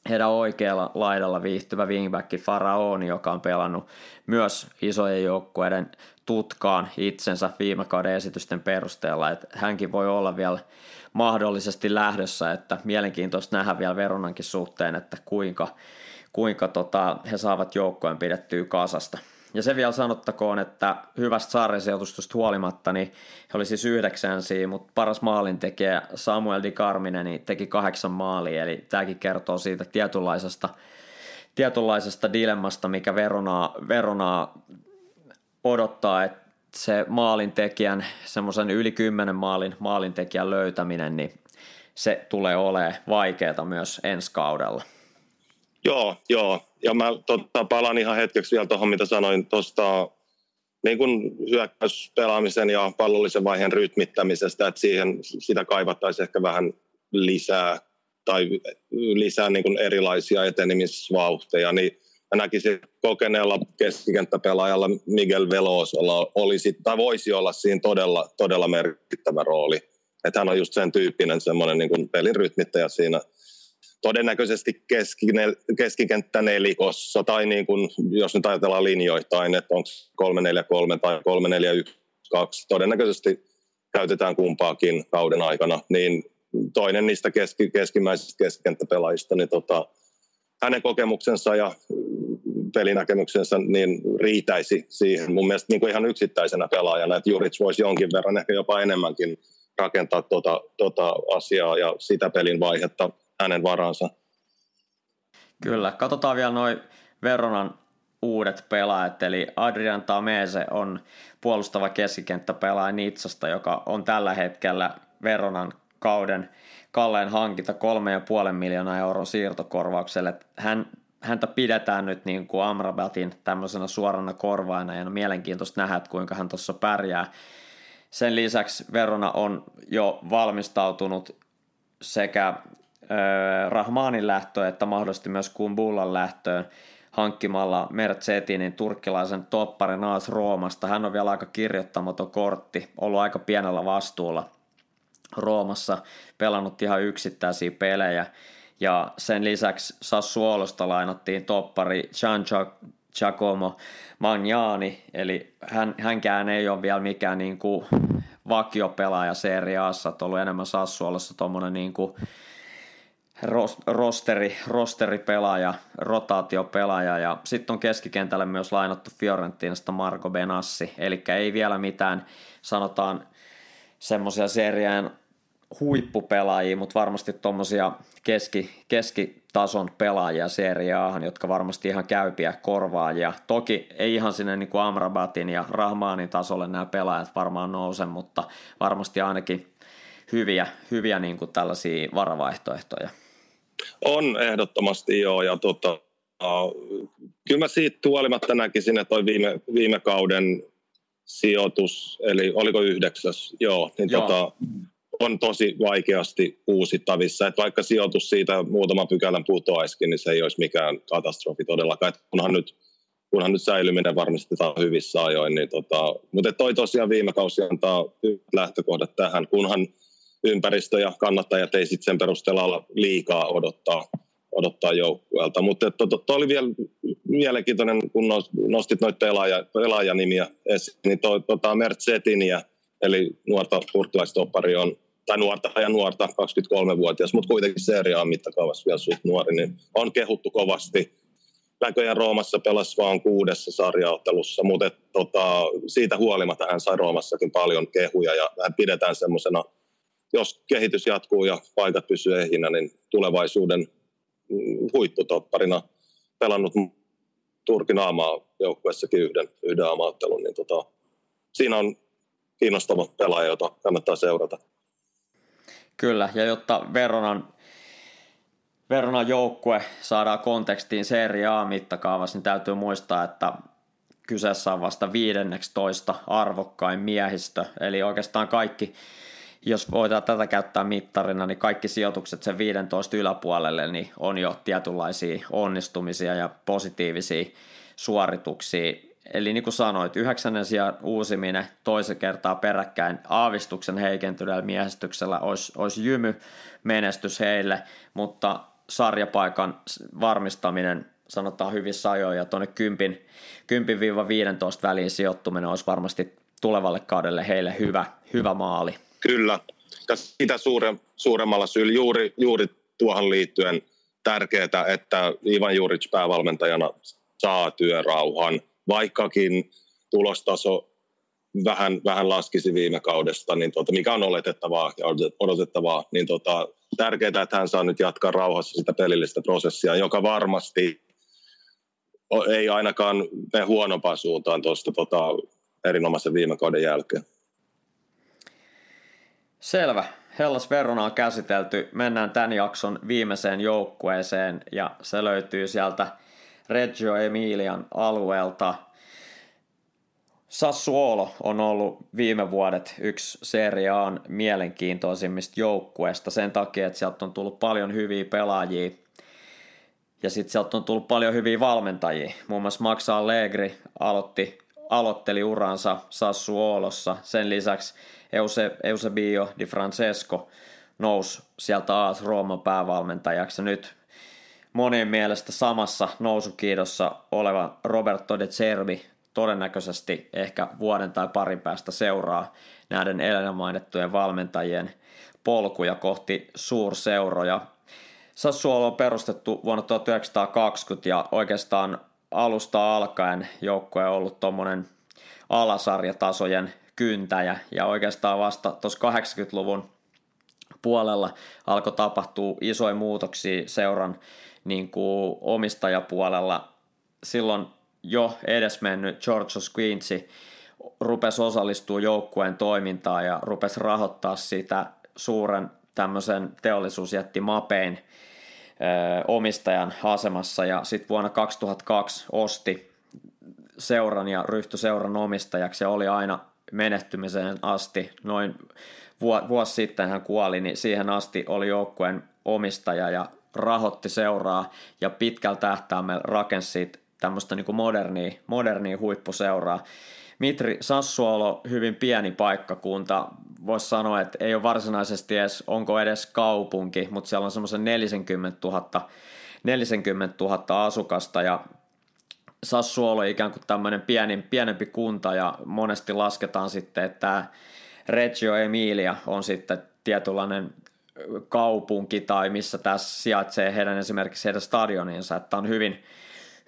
heidän oikealla laidalla viihtyvä wingback Faraoni, joka on pelannut myös isojen joukkueiden tutkaan itsensä viime kauden esitysten perusteella, että hänkin voi olla vielä mahdollisesti lähdössä, että mielenkiintoista nähdä vielä Veronankin suhteen, että kuinka, kuinka tota, he saavat joukkojen pidettyä kasasta. Ja se vielä sanottakoon, että hyvästä sarjasijoitustusta huolimatta, niin he oli siis yhdeksänsiä, mutta paras maalintekijä Samuel Di Carmine niin teki kahdeksan maalia, eli tämäkin kertoo siitä tietynlaisesta, tietynlaisesta dilemmasta, mikä Veronaa, Veronaa odottaa, että se maalintekijän, semmoisen yli kymmenen maalin maalintekijän löytäminen, niin se tulee olemaan vaikeaa myös ensi kaudella. Joo, joo. Ja mä totta, palaan ihan hetkeksi vielä tuohon, mitä sanoin tuosta niin kuin hyökkäyspelaamisen ja pallollisen vaiheen rytmittämisestä, että siihen sitä kaivattaisiin ehkä vähän lisää tai lisää niin kuin erilaisia etenemisvauhteja, niin mä näkisin kokeneella keskikenttäpelaajalla Miguel Velosella olisi, tai voisi olla siinä todella, todella merkittävä rooli. Että hän on just sen tyyppinen semmoinen niin kuin pelin rytmittäjä siinä todennäköisesti keskikenttä nelikossa, tai niin kuin, jos nyt ajatellaan linjoittain, että onko 343 tai 3412, todennäköisesti käytetään kumpaakin kauden aikana, niin toinen niistä keski, keskimmäisistä keskikenttäpelaajista, niin tota, hänen kokemuksensa ja pelinäkemyksensä niin riitäisi siihen mun mielestä niin kuin ihan yksittäisenä pelaajana, että Juric voisi jonkin verran ehkä jopa enemmänkin rakentaa tuota, tuota asiaa ja sitä pelin vaihetta hänen varansa. Kyllä, katsotaan vielä noin Veronan uudet pelaajat, eli Adrian Tamese on puolustava keskikenttäpelaaja Nitsasta, joka on tällä hetkellä Veronan kauden kalleen hankinta 3,5 miljoonaa euron siirtokorvaukselle. Hän, häntä pidetään nyt niin kuin Amrabatin tämmöisenä suorana korvaina ja on mielenkiintoista nähdä, kuinka hän tuossa pärjää. Sen lisäksi Verona on jo valmistautunut sekä Rahmanin lähtöön että mahdollisesti myös Kumbullan lähtöön hankkimalla Mercedinin turkkilaisen topparin AS Roomasta. Hän on vielä aika kirjoittamaton kortti, ollut aika pienellä vastuulla Roomassa, pelannut ihan yksittäisiä pelejä. Ja sen lisäksi Sassuolosta lainattiin toppari Gian Giacomo Magnani, eli hän, hänkään ei ole vielä mikään niin kuin vakiopelaaja Serie Assa, ollut enemmän Sassuolossa tuommoinen niin kuin rosteri, rosteripelaaja, rotaatiopelaaja ja sitten on keskikentälle myös lainattu Fiorentinasta Marco Benassi, eli ei vielä mitään sanotaan semmoisia serien huippupelaajia, mutta varmasti tuommoisia keski, keskitason pelaajia seriaahan, jotka varmasti ihan käypiä korvaajia. Toki ei ihan sinne niin kuin Amrabatin ja Rahmanin tasolle nämä pelaajat varmaan nouse, mutta varmasti ainakin hyviä, hyviä niin kuin tällaisia varavaihtoehtoja. On ehdottomasti joo, ja tota, kyllä mä siitä huolimatta näkisin, että toi viime, viime kauden sijoitus, eli oliko yhdeksäs, joo, niin joo. Tota, on tosi vaikeasti uusittavissa. Että vaikka sijoitus siitä muutama pykälän putoaisikin, niin se ei olisi mikään katastrofi todellakaan. Että kunhan nyt, kunhan nyt säilyminen varmistetaan hyvissä ajoin. Niin tota, mutta toi tosiaan viime kausi antaa lähtökohdat tähän, kunhan ympäristö ja kannattajat ei sitten sen perusteella olla liikaa odottaa, odottaa joukkueelta. Mutta to, to, to, oli vielä mielenkiintoinen, kun nostit noita pelaaja, pelaajanimiä esiin, niin to, tota Mertsetiniä, eli nuorta turkkilaistoppari on, tai nuorta ja nuorta, 23-vuotias, mutta kuitenkin seriaan mittakaavassa vielä suht nuori, niin on kehuttu kovasti. Näköjään Roomassa pelasi vain kuudessa sarjaottelussa, mutta tota, siitä huolimatta hän sai Roomassakin paljon kehuja ja hän pidetään semmoisena – jos kehitys jatkuu ja paikat pysyy ehinä, niin tulevaisuuden huipputopparina pelannut Turkin aamaa joukkueessakin yhden, yhden aamaottelun, niin tota, siinä on kiinnostava pelaaja, jota kannattaa seurata. Kyllä, ja jotta Veronan, Veronan joukkue saadaan kontekstiin Serie A-mittakaavassa, niin täytyy muistaa, että kyseessä on vasta 15 arvokkain miehistö, eli oikeastaan kaikki jos voidaan tätä käyttää mittarina, niin kaikki sijoitukset sen 15 yläpuolelle niin on jo tietynlaisia onnistumisia ja positiivisia suorituksia. Eli niin kuin sanoit, yhdeksännen sijaan uusiminen toisen kertaa peräkkäin aavistuksen heikentyneellä miehistyksellä olisi, olisi jymy menestys heille, mutta sarjapaikan varmistaminen sanotaan hyvissä ajoin ja tuonne 10-15 väliin sijoittuminen olisi varmasti tulevalle kaudelle heille hyvä, hyvä maali. Kyllä, ja sitä suure, suuremmalla syyllä juuri, juuri tuohon liittyen tärkeää, että Ivan Juric päävalmentajana saa työrauhan, vaikkakin tulostaso vähän, vähän laskisi viime kaudesta, niin tota, mikä on oletettavaa ja odotettavaa, niin tota, tärkeää, että hän saa nyt jatkaa rauhassa sitä pelillistä prosessia, joka varmasti ei ainakaan mene huonompaan suuntaan tuosta tota, erinomaisen viime kauden jälkeen. Selvä. Hellas Verona on käsitelty. Mennään tämän jakson viimeiseen joukkueeseen ja se löytyy sieltä Reggio Emilian alueelta. Sassuolo on ollut viime vuodet yksi Serie A:n mielenkiintoisimmista joukkueista sen takia, että sieltä on tullut paljon hyviä pelaajia ja sitten sieltä on tullut paljon hyviä valmentajia. Muun muassa Max Allegri aloitti, aloitteli uransa Sassuolossa. Sen lisäksi Euse, Eusebio Di Francesco nousi sieltä AS Rooman päävalmentajaksi. Ja nyt monien mielestä samassa nousukiidossa oleva Roberto De Cervi todennäköisesti ehkä vuoden tai parin päästä seuraa näiden edellä mainittujen valmentajien polkuja kohti suurseuroja. Sassuolo on perustettu vuonna 1920 ja oikeastaan alusta alkaen joukkue on ollut tuommoinen alasarjatasojen kyntäjä ja oikeastaan vasta tuossa 80-luvun puolella alkoi tapahtua isoja muutoksia seuran niin kuin omistajapuolella. Silloin jo edesmennyt George Quincy rupesi osallistua joukkueen toimintaan ja rupesi rahoittaa sitä suuren tämmöisen teollisuusjätti Mapein omistajan asemassa ja sitten vuonna 2002 osti seuran ja ryhtyi seuran omistajaksi ja oli aina menehtymiseen asti, noin vuosi sitten hän kuoli, niin siihen asti oli joukkueen omistaja ja rahoitti seuraa ja pitkällä tähtäimellä rakensi tämmöistä niin modernia, modernia huippuseuraa. Mitri Sassuolo, hyvin pieni paikkakunta, voisi sanoa, että ei ole varsinaisesti edes, onko edes kaupunki, mutta siellä on semmoisen 40 000, 40 000 asukasta ja Sassuolo ikään kuin tämmöinen pieni, pienempi kunta ja monesti lasketaan sitten, että Reggio Emilia on sitten tietynlainen kaupunki tai missä tässä sijaitsee heidän esimerkiksi heidän stadioninsa, että on hyvin,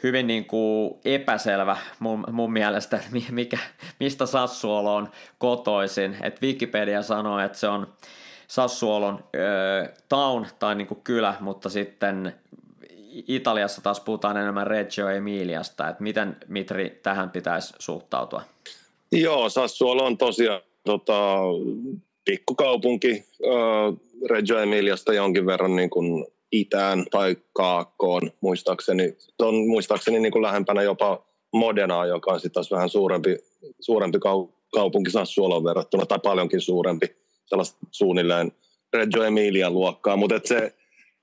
hyvin niin kuin epäselvä mun, mun mielestä, mikä, mistä Sassuolo on kotoisin. Et Wikipedia sanoo, että se on Sassuolon ö, town tai niin kuin kylä, mutta sitten Italiassa taas puhutaan enemmän Reggio Emiliasta. Et miten Mitri tähän pitäisi suhtautua? Joo, Sassuolo on tosiaan tota, pikkukaupunki äh, Reggio Emiliasta jonkin verran niin kuin itään tai kaakkoon, muistaakseni. On muistaakseni niin kuin lähempänä jopa Modenaa, joka on sitten vähän suurempi, suurempi kaupunki Sassuolon verrattuna, tai paljonkin suurempi, sellaista suunnilleen Reggio Emilian luokkaa, mutta et se,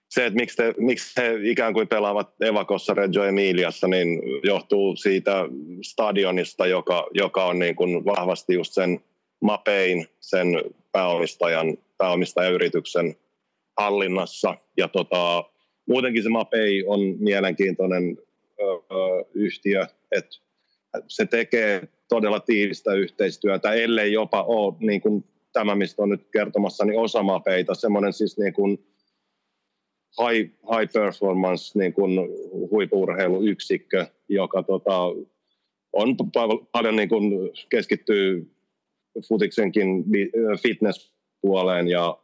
se, että miksi, te, miksi he ikään kuin pelaavat Evakossa Reggio Emiliassa, niin johtuu siitä stadionista, joka, joka on niin kuin vahvasti just sen Mapein, sen pääomistajan, pääomistajayrityksen hallinnassa. Ja tota, muutenkin se Mapei on mielenkiintoinen ö, ö, yhtiö, että se tekee todella tiivistä yhteistyötä, ellei jopa ole niin kuin tämä, mistä on nyt kertomassa, niin osa Mapeita, semmoinen siis niin kuin high, high performance niin kuin huipurheiluyksikkö, joka tota, on paljon niin kuin keskittyy futiksenkin fitness-puoleen ja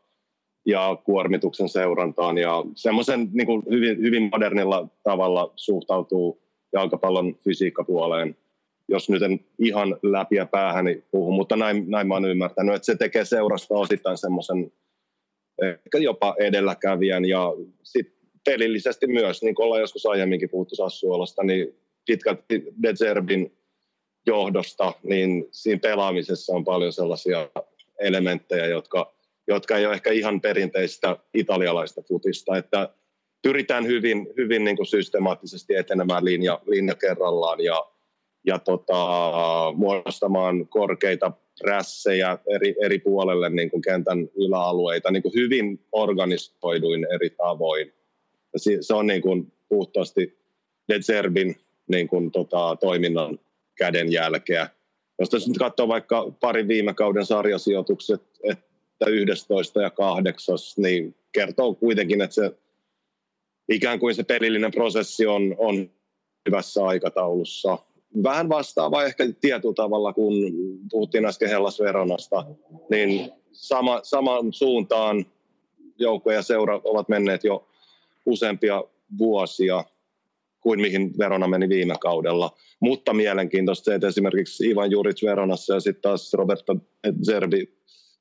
ja kuormituksen seurantaan. Ja semmoisen niin kuin hyvin, hyvin modernilla tavalla suhtautuu jalkapallon fysiikkapuoleen, jos nyt en ihan läpi ja päähäni puhu, mutta näin, näin mä oon ymmärtänyt, että se tekee seurasta osittain semmoisen ehkä jopa edelläkävijän. Ja sitten pelillisesti myös, niin kuin ollaan joskus aiemminkin puhuttu Sassuolosta, niin pitkälti Dezerbin johdosta, niin siinä pelaamisessa on paljon sellaisia elementtejä, jotka jotka ei ole ehkä ihan perinteistä italialaista futista, että pyritään hyvin, hyvin niin kuin systemaattisesti etenemään linja, linja kerrallaan ja, ja tota, muodostamaan korkeita prässejä eri, eri puolelle niin kuin kentän yläalueita niin kuin hyvin organisoiduin eri tavoin. Ja se on niin kuin puhtaasti De Zerbin niin kuin, tota, toiminnan kädenjälkeä. Jos nyt katsoo vaikka parin viime kauden sarjasijoitukset, että että 11 ja 8, niin kertoo kuitenkin, että se ikään kuin se pelillinen prosessi on, on hyvässä aikataulussa. vähän vastaava ehkä tietyllä tavalla, kun puhuttiin äsken Hellas Veronasta, niin sama, samaan suuntaan joukko ja seura ovat menneet jo useampia vuosia kuin mihin Verona meni viime kaudella. Mutta mielenkiintoista se, että esimerkiksi Ivan Juric Veronassa ja sitten taas Roberto Zerbi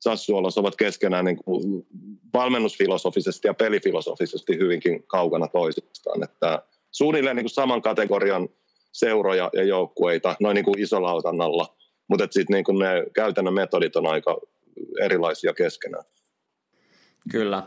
Sassuolossa ovat keskenään niin kuin valmennusfilosofisesti ja pelifilosofisesti hyvinkin kaukana toisistaan. Että suunnilleen niin kuin saman kategorian seuroja ja joukkueita noin niin kuin isolautannalla, mutta sitten niin ne käytännön metodit on aika erilaisia keskenään. Kyllä.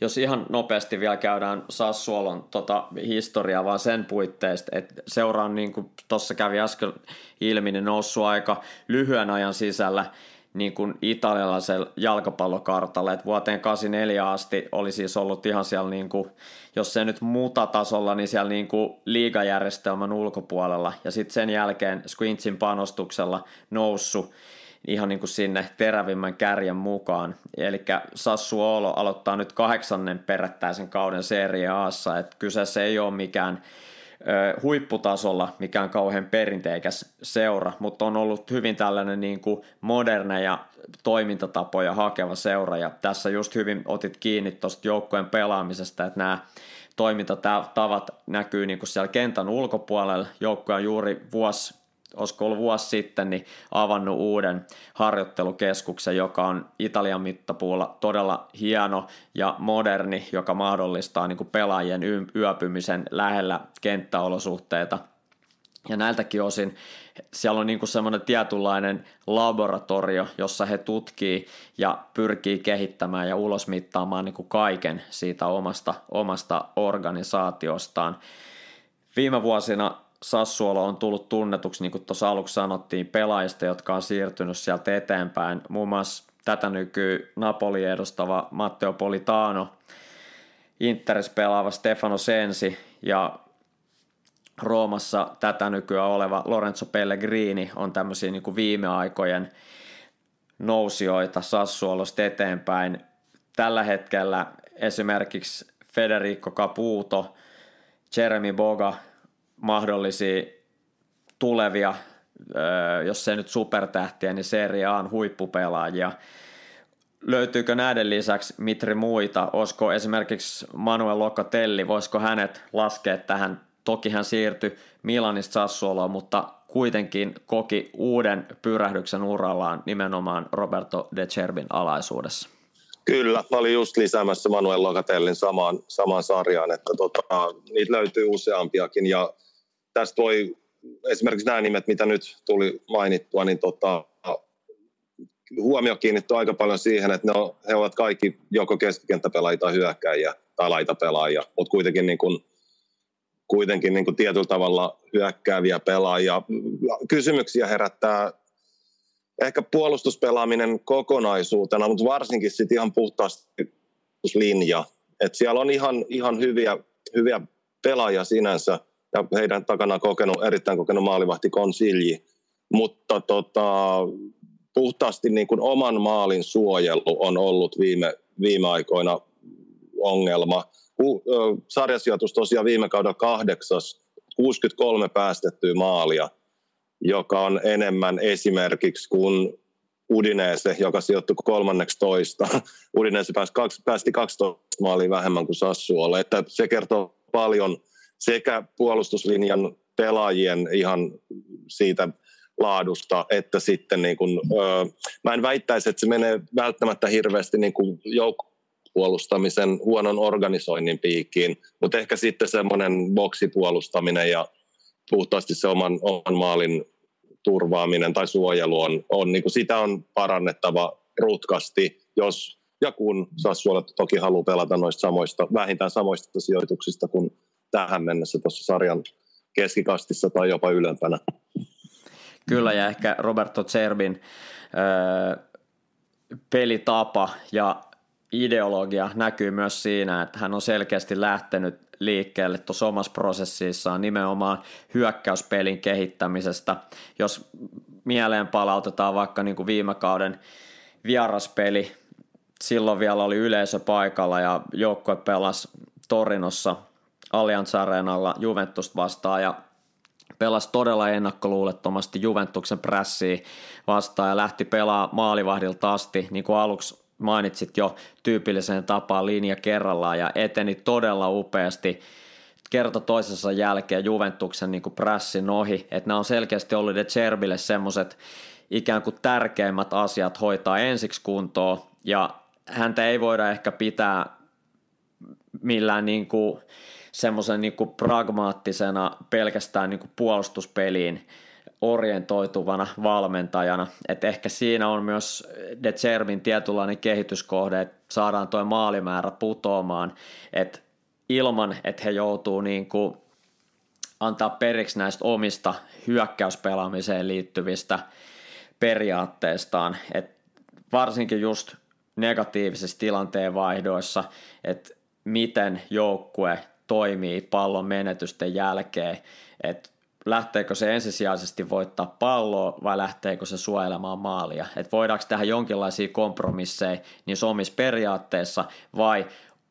Jos ihan nopeasti vielä käydään Sassuolon tota, historiaa vaan sen puitteista, että seura on niin kuin tuossa kävi äsken ilmi, niin noussut aika lyhyen ajan sisällä niin kuin italialaisella jalkapallokartalla, että vuoteen 84 asti oli siis ollut ihan siellä, niin kuin, jos se nyt mutatasolla, niin siellä niin kuin liigajärjestelmän ulkopuolella, ja sitten sen jälkeen Squintsin panostuksella noussut ihan niin kuin sinne terävimmän kärjen mukaan. Eli Sassuolo aloittaa nyt kahdeksannen perättäisen kauden Serie Aassa, että kyseessä ei ole mikään huipputasolla mikään kauhean perinteikäs seura, mutta on ollut hyvin tällainen niin kuin moderneja toimintatapoja hakeva seura, ja tässä just hyvin otit kiinni tuosta joukkojen pelaamisesta, että nämä toimintatavat näkyy niin kuin siellä kentän ulkopuolella, joukkoja on juuri vuosi olisiko ollut vuosi sitten, niin avannut uuden harjoittelukeskuksen, joka on Italian mittapuulla todella hieno ja moderni, joka mahdollistaa niin kuin pelaajien yöpymisen lähellä kenttäolosuhteita. Ja näiltäkin osin siellä on niin kuin semmoinen tietynlainen laboratorio, jossa he tutkii ja pyrkii kehittämään ja ulosmittaamaan niin kuin kaiken siitä omasta, omasta organisaatiostaan. Viime vuosina Sassuolo on tullut tunnetuksi, niin kuin tuossa aluksi sanottiin, pelaajista, jotka on siirtynyt sieltä eteenpäin. Muun muassa tätä nykyy Napoli edustava Matteo Politano, Interes pelaava Stefano Sensi ja Roomassa tätä nykyään oleva Lorenzo Pellegrini on tämmöisiä niin kuin viime aikojen nousijoita Sassuolosta eteenpäin. Tällä hetkellä esimerkiksi Federico Caputo, Jeremy Boga mahdollisia tulevia, jos se nyt supertähtiä, niin Serie A huippupelaajia. Löytyykö näiden lisäksi Mitri muita? Olisiko esimerkiksi Manuel Locatelli, voisiko hänet laskea tähän? Toki hän siirtyi Milanista Sassuoloon, mutta kuitenkin koki uuden pyrähdyksen urallaan nimenomaan Roberto De Cerbin alaisuudessa. Kyllä, mä olin just lisäämässä Manuel Locatellin samaan, samaan sarjaan, että tota, niitä löytyy useampiakin ja tästä voi esimerkiksi nämä nimet, mitä nyt tuli mainittua, niin tota, huomio kiinnittyy aika paljon siihen, että ne on, he ovat kaikki joko keskikenttäpelaajia tai hyökkäjiä tai laitapelaajia, mutta kuitenkin, niin kuin, kuitenkin niin kuin tietyllä tavalla hyökkääviä pelaajia. Kysymyksiä herättää ehkä puolustuspelaaminen kokonaisuutena, mutta varsinkin sitten ihan puhtaasti linja. Et siellä on ihan, ihan hyviä, hyviä pelaajia sinänsä, ja heidän takana kokenut, erittäin kokenut maalivahti Konsilji. Mutta tota, puhtaasti niin kuin oman maalin suojelu on ollut viime, viime aikoina ongelma. Sarjasijoitus tosiaan viime kaudella kahdeksas, 63 päästettyä maalia, joka on enemmän esimerkiksi kuin Udinese, joka sijoittui kolmanneksi toista. Udinese päästi, päästi 12 maalia vähemmän kuin Sassuolle. Että se kertoo paljon – sekä puolustuslinjan pelaajien ihan siitä laadusta, että sitten niin kuin, öö, mä en väittäisi, että se menee välttämättä hirveästi niin kuin joukkopuolustamisen huonon organisoinnin piikkiin, mutta ehkä sitten semmoinen boksipuolustaminen ja puhtaasti se oman, oman maalin turvaaminen tai suojelu on, on niin kuin sitä on parannettava rutkasti, jos ja kun Sassuolet toki haluaa pelata noista samoista, vähintään samoista sijoituksista kuin tähän mennessä tuossa sarjan keskikastissa tai jopa ylempänä. Kyllä, ja ehkä Roberto Zerbin äh, pelitapa ja ideologia näkyy myös siinä, että hän on selkeästi lähtenyt liikkeelle tuossa omassa prosessissaan nimenomaan hyökkäyspelin kehittämisestä. Jos mieleen palautetaan vaikka niin kuin viime kauden vieraspeli, silloin vielä oli yleisö paikalla ja joukkue pelasi Torinossa Allianz Arenalla Juventus vastaan ja pelasi todella ennakkoluulettomasti Juventuksen prässiä vastaan ja lähti pelaa maalivahdilta asti, niin kuin aluksi mainitsit jo tyypilliseen tapaan linja kerrallaan ja eteni todella upeasti kerta toisensa jälkeen Juventuksen niin prässin ohi, että nämä on selkeästi ollut De Cerbille semmoiset ikään kuin tärkeimmät asiat hoitaa ensiksi kuntoon ja häntä ei voida ehkä pitää millään niin kuin semmoisen niin pragmaattisena pelkästään niin kuin puolustuspeliin orientoituvana valmentajana. Et ehkä siinä on myös De Cervin tietynlainen kehityskohde, että saadaan tuo maalimäärä putoamaan, että ilman, että he joutuu niin kuin antaa periksi näistä omista hyökkäyspelaamiseen liittyvistä periaatteistaan, että varsinkin just negatiivisissa tilanteen vaihdoissa, että miten joukkue toimii pallon menetysten jälkeen, että lähteekö se ensisijaisesti voittaa palloa vai lähteekö se suojelemaan maalia. Että voidaanko tehdä jonkinlaisia kompromisseja niin omissa periaatteessa vai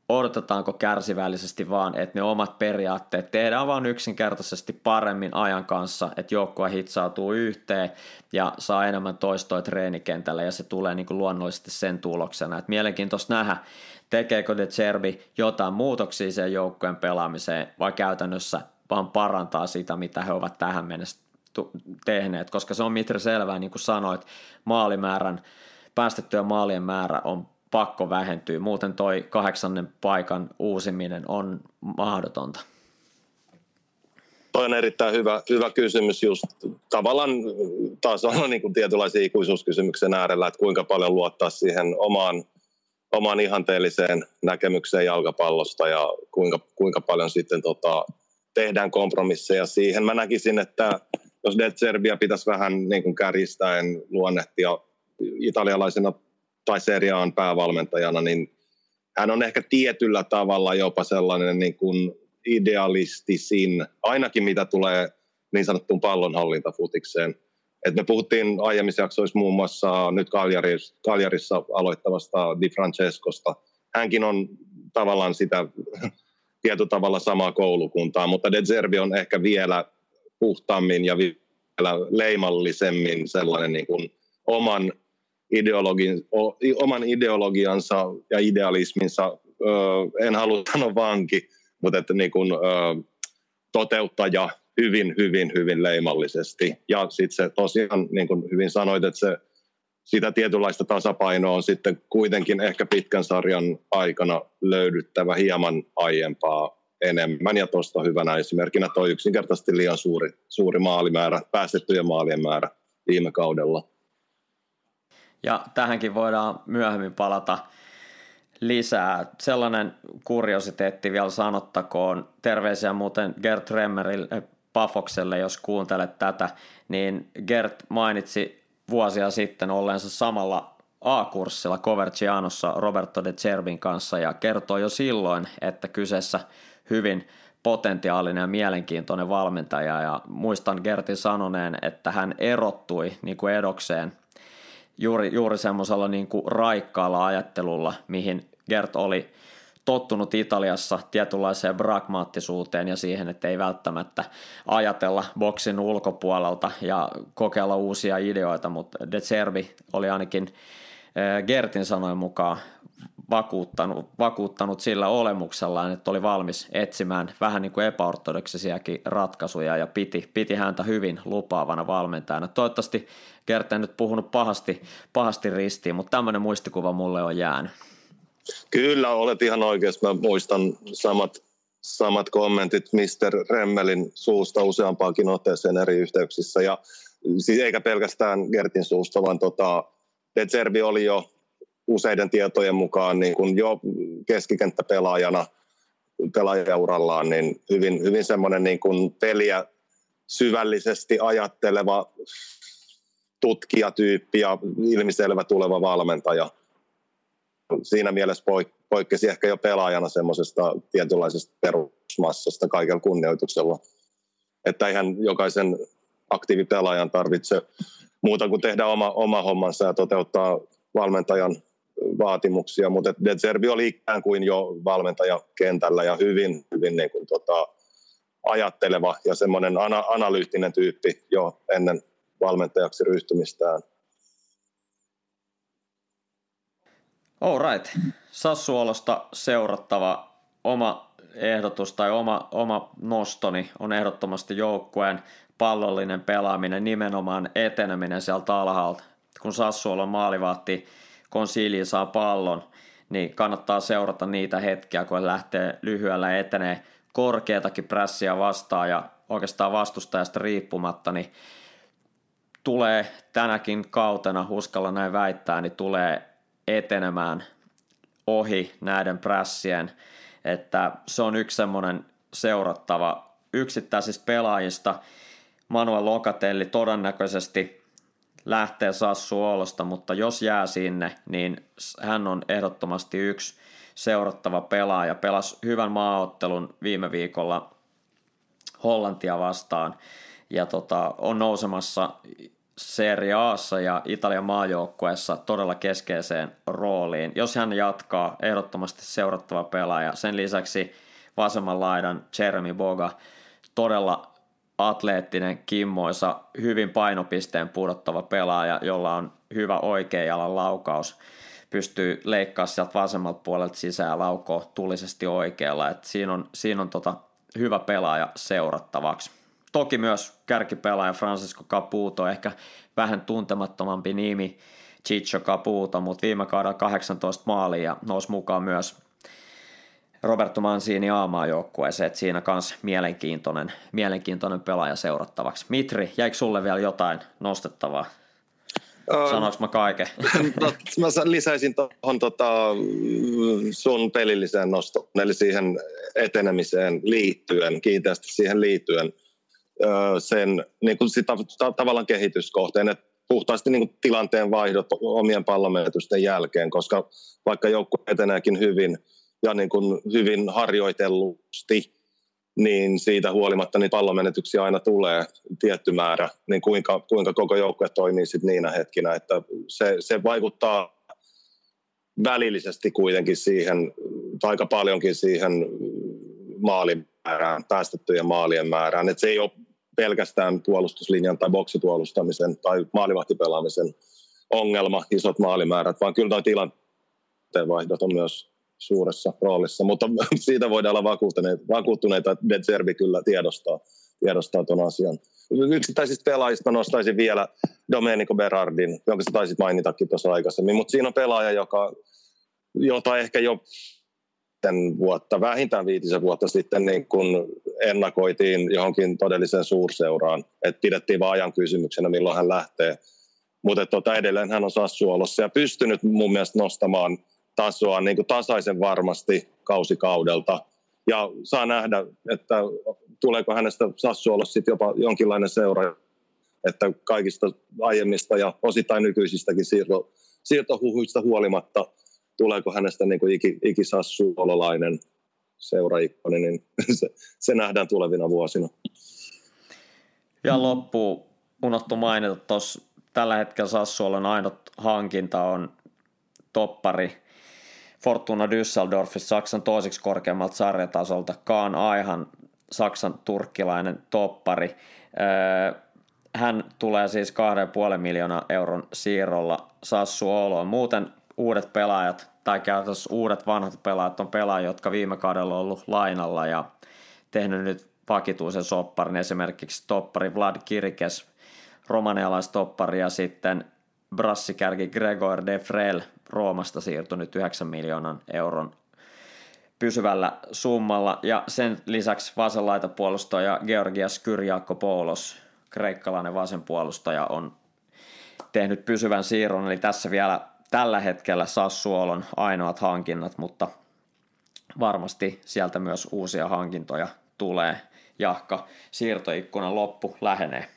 odotetaanko kärsivällisesti vaan, että ne omat periaatteet tehdään vaan yksinkertaisesti paremmin ajan kanssa, että joukkue hitsautuu yhteen ja saa enemmän toistoa treenikentällä ja se tulee niin kuin luonnollisesti sen tuloksena. Et mielenkiintoista nähdä, tekeekö De Cervi jotain muutoksia sen joukkueen pelaamiseen vai käytännössä vaan parantaa sitä, mitä he ovat tähän mennessä tehneet, koska se on Mitre selvää, niin kuin sanoit, maalimäärän, päästettyä maalien määrä on pakko vähentyä, muuten toi kahdeksannen paikan uusiminen on mahdotonta. Toi on erittäin hyvä, hyvä kysymys just tavallaan taas on niin kuin tietynlaisia ikuisuuskysymyksen äärellä, että kuinka paljon luottaa siihen omaan, omaan ihanteelliseen näkemykseen jalkapallosta ja kuinka, kuinka paljon sitten tota, tehdään kompromisseja siihen. Mä näkisin, että jos De Serbia pitäisi vähän niin kuin kärjistäen luonnehtia italialaisena tai seriaan päävalmentajana, niin hän on ehkä tietyllä tavalla jopa sellainen niin kuin idealistisin, ainakin mitä tulee niin sanottuun pallonhallintafutikseen. Et me puhuttiin aiemmissa jaksoissa muun muassa nyt Kaljarissa, Kaljarissa aloittavasta Di Francescosta. Hänkin on tavallaan sitä tietyllä tavalla samaa koulukuntaa, mutta De Zerbi on ehkä vielä puhtaammin ja vielä leimallisemmin sellainen niin kuin oman, ideologin, oman ideologiansa ja idealisminsa, en halua sanoa vanki, mutta että niin kuin, toteuttaja hyvin, hyvin, hyvin leimallisesti. Ja sitten se tosiaan, niin kuin hyvin sanoit, että se sitä tietynlaista tasapainoa on sitten kuitenkin ehkä pitkän sarjan aikana löydyttävä hieman aiempaa enemmän. Ja tuosta hyvänä esimerkkinä tuo yksinkertaisesti liian suuri, suuri maalimäärä, päästettyjen maalien määrä viime kaudella. Ja tähänkin voidaan myöhemmin palata lisää. Sellainen kuriositeetti vielä sanottakoon. Terveisiä muuten Gert Remmerille, Pafokselle, jos kuuntelet tätä, niin Gert mainitsi vuosia sitten olleensa samalla A-kurssilla Covercianossa Roberto de Cervin kanssa ja kertoi jo silloin, että kyseessä hyvin potentiaalinen ja mielenkiintoinen valmentaja ja muistan Gertin sanoneen, että hän erottui niin kuin edokseen juuri, juuri semmoisella niin kuin raikkaalla ajattelulla, mihin Gert oli tottunut Italiassa tietynlaiseen pragmaattisuuteen ja siihen, että ei välttämättä ajatella boksin ulkopuolelta ja kokeilla uusia ideoita, mutta De Cervi oli ainakin eh, Gertin sanojen mukaan vakuuttanut, vakuuttanut sillä olemuksellaan, että oli valmis etsimään vähän niin kuin epäortodoksisiakin ratkaisuja ja piti, piti häntä hyvin lupaavana valmentajana. Toivottavasti Gert nyt puhunut pahasti, pahasti ristiin, mutta tämmöinen muistikuva mulle on jäänyt. Kyllä, olet ihan oikeassa. Mä muistan samat, samat kommentit Mr. Remmelin suusta useampaakin otteeseen eri yhteyksissä. Ja siis eikä pelkästään Gertin suusta, vaan tota, De oli jo useiden tietojen mukaan niin kun jo keskikenttäpelaajana pelaajaurallaan, niin hyvin, hyvin semmoinen niin kun peliä syvällisesti ajatteleva tutkijatyyppi ja ilmiselvä tuleva valmentaja – siinä mielessä poikkesi ehkä jo pelaajana semmoisesta tietynlaisesta perusmassasta kaikella kunnioituksella. Että eihän jokaisen aktiivipelaajan tarvitse muuta kuin tehdä oma, oma hommansa ja toteuttaa valmentajan vaatimuksia, mutta De Zerbi oli ikään kuin jo valmentaja kentällä ja hyvin, hyvin niin kuin tota, ajatteleva ja semmoinen ana- analyyttinen tyyppi jo ennen valmentajaksi ryhtymistään. All right. Sassuolosta seurattava oma ehdotus tai oma, oma nostoni on ehdottomasti joukkueen pallollinen pelaaminen, nimenomaan eteneminen sieltä alhaalta. Kun Sassuolon maalivahti Konsili saa pallon, niin kannattaa seurata niitä hetkiä, kun lähtee lyhyellä etenee korkeatakin prässiä vastaan ja oikeastaan vastustajasta riippumatta, niin tulee tänäkin kautena, uskalla näin väittää, niin tulee etenemään ohi näiden prässien, että se on yksi semmoinen seurattava yksittäisistä pelaajista. Manuel Lokatelli todennäköisesti lähtee Sassu Oolosta, mutta jos jää sinne, niin hän on ehdottomasti yksi seurattava pelaaja. Pelasi hyvän maaottelun viime viikolla Hollantia vastaan ja tota, on nousemassa Serie Aassa ja Italian maajoukkueessa todella keskeiseen rooliin. Jos hän jatkaa, ehdottomasti seurattava pelaaja. Sen lisäksi vasemman laidan Jeremy Boga, todella atleettinen, kimmoisa, hyvin painopisteen pudottava pelaaja, jolla on hyvä oikea jalan laukaus. Pystyy leikkaamaan sieltä vasemmalta puolelta sisään laukoa tulisesti oikealla. Et siinä on, siinä on tota hyvä pelaaja seurattavaksi. Toki myös kärkipelaaja Francisco Caputo, ehkä vähän tuntemattomampi nimi, Chicho Caputo, mutta viime kaudella 18 maalia ja nousi mukaan myös Roberto Mancini aamaa joukkueeseen, että siinä kanssa mielenkiintoinen, mielenkiintoinen pelaaja seurattavaksi. Mitri, jäikö sulle vielä jotain nostettavaa? Sanoinko mä kaiken? No, mä lisäisin tuohon tota, sun pelilliseen nostoon, eli siihen etenemiseen liittyen, kiinteästi siihen liittyen sen niin kuin sitä, tavallaan kehityskohteen, että puhtaasti niin tilanteen vaihdot omien pallomenetysten jälkeen, koska vaikka joukkue eteneekin hyvin ja niin kuin hyvin harjoitellusti, niin siitä huolimatta niin pallomenetyksiä aina tulee tietty määrä, niin kuinka, kuinka koko joukkue toimii sitten niinä hetkinä, että se, se vaikuttaa välillisesti kuitenkin siihen, tai aika paljonkin siihen maalimäärään, päästettyjen maalien määrään, että se ei ole pelkästään puolustuslinjan tai boksipuolustamisen tai maalivahtipelaamisen ongelma, isot maalimäärät, vaan kyllä nuo vaihdot on myös suuressa roolissa, mutta siitä voidaan olla vakuuttuneita, vakuuttuneita että De Zerbi kyllä tiedostaa, tiedostaa tuon asian. Yksittäisistä pelaajista nostaisin vielä Domenico Berardin, jonka sä taisit mainitakin tuossa aikaisemmin, mutta siinä on pelaaja, joka, jota ehkä jo vuotta, vähintään viitisen vuotta sitten niin kun ennakoitiin johonkin todelliseen suurseuraan, että pidettiin vaan ajan kysymyksenä, milloin hän lähtee. Mutta tota, edelleen hän on Sassuolossa ja pystynyt mun mielestä nostamaan tasoa niin kuin tasaisen varmasti kausikaudelta. Ja saa nähdä, että tuleeko hänestä Sassuolossa sitten jopa jonkinlainen seura, että kaikista aiemmista ja osittain nykyisistäkin siirto, siirtohuhuista huolimatta – tuleeko hänestä niin kuin iki, ikisassuololainen seuraikkoni, niin se, se nähdään tulevina vuosina. Ja loppu unohtu mainita tuossa tällä hetkellä Sassuolon ainut hankinta on toppari Fortuna Düsseldorfissa Saksan toiseksi korkeammalta sarjatasolta. Kaan Aihan Saksan turkkilainen toppari. Öö, hän tulee siis 2,5 miljoonaa euron siirrolla Sassu Ooloon. Muuten uudet pelaajat, tai käytännössä uudet vanhat pelaajat on pelaajia, jotka viime kaudella on ollut lainalla ja tehnyt nyt vakituisen sopparin, esimerkiksi toppari Vlad Kirkes, romanialaistoppari ja sitten brassikärki Gregor de Frel Roomasta siirtyi nyt 9 miljoonan euron pysyvällä summalla. Ja sen lisäksi vasenlaitapuolustaja Georgias Kyriakopoulos, kreikkalainen vasenpuolustaja, on tehnyt pysyvän siirron, eli tässä vielä tällä hetkellä Sassuolon ainoat hankinnat, mutta varmasti sieltä myös uusia hankintoja tulee, jahka siirtoikkunan loppu lähenee.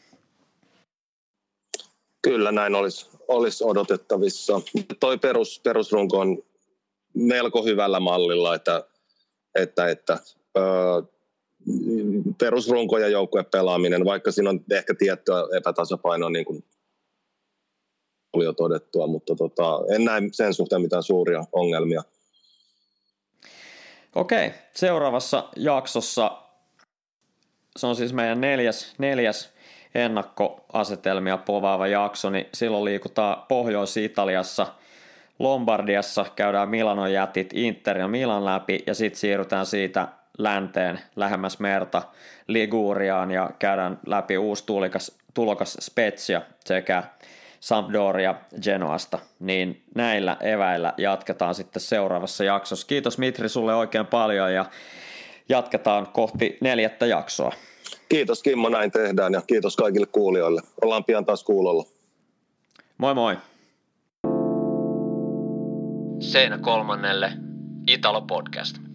Kyllä näin olisi, olisi odotettavissa. Toi perus, perusrunko on melko hyvällä mallilla, että, että, että öö, perusrunko ja joukkuepelaaminen, vaikka siinä on ehkä tiettyä epätasapainoa niin kuin oli jo todettua, mutta tota, en näe sen suhteen mitään suuria ongelmia. Okei, seuraavassa jaksossa se on siis meidän neljäs, neljäs ennakkoasetelmia povaava jakso, niin silloin liikutaan Pohjois-Italiassa, Lombardiassa, käydään Milanon jätit, Inter ja Milan läpi ja sitten siirrytään siitä länteen lähemmäs merta Liguriaan ja käydään läpi uusi tulikas, tulokas Spezia sekä Sampdoria Genoasta, niin näillä eväillä jatketaan sitten seuraavassa jaksossa. Kiitos Mitri sulle oikein paljon ja jatketaan kohti neljättä jaksoa. Kiitos Kimmo, näin tehdään ja kiitos kaikille kuulijoille. Ollaan pian taas kuulolla. Moi moi. Seinä kolmannelle Italo Podcast.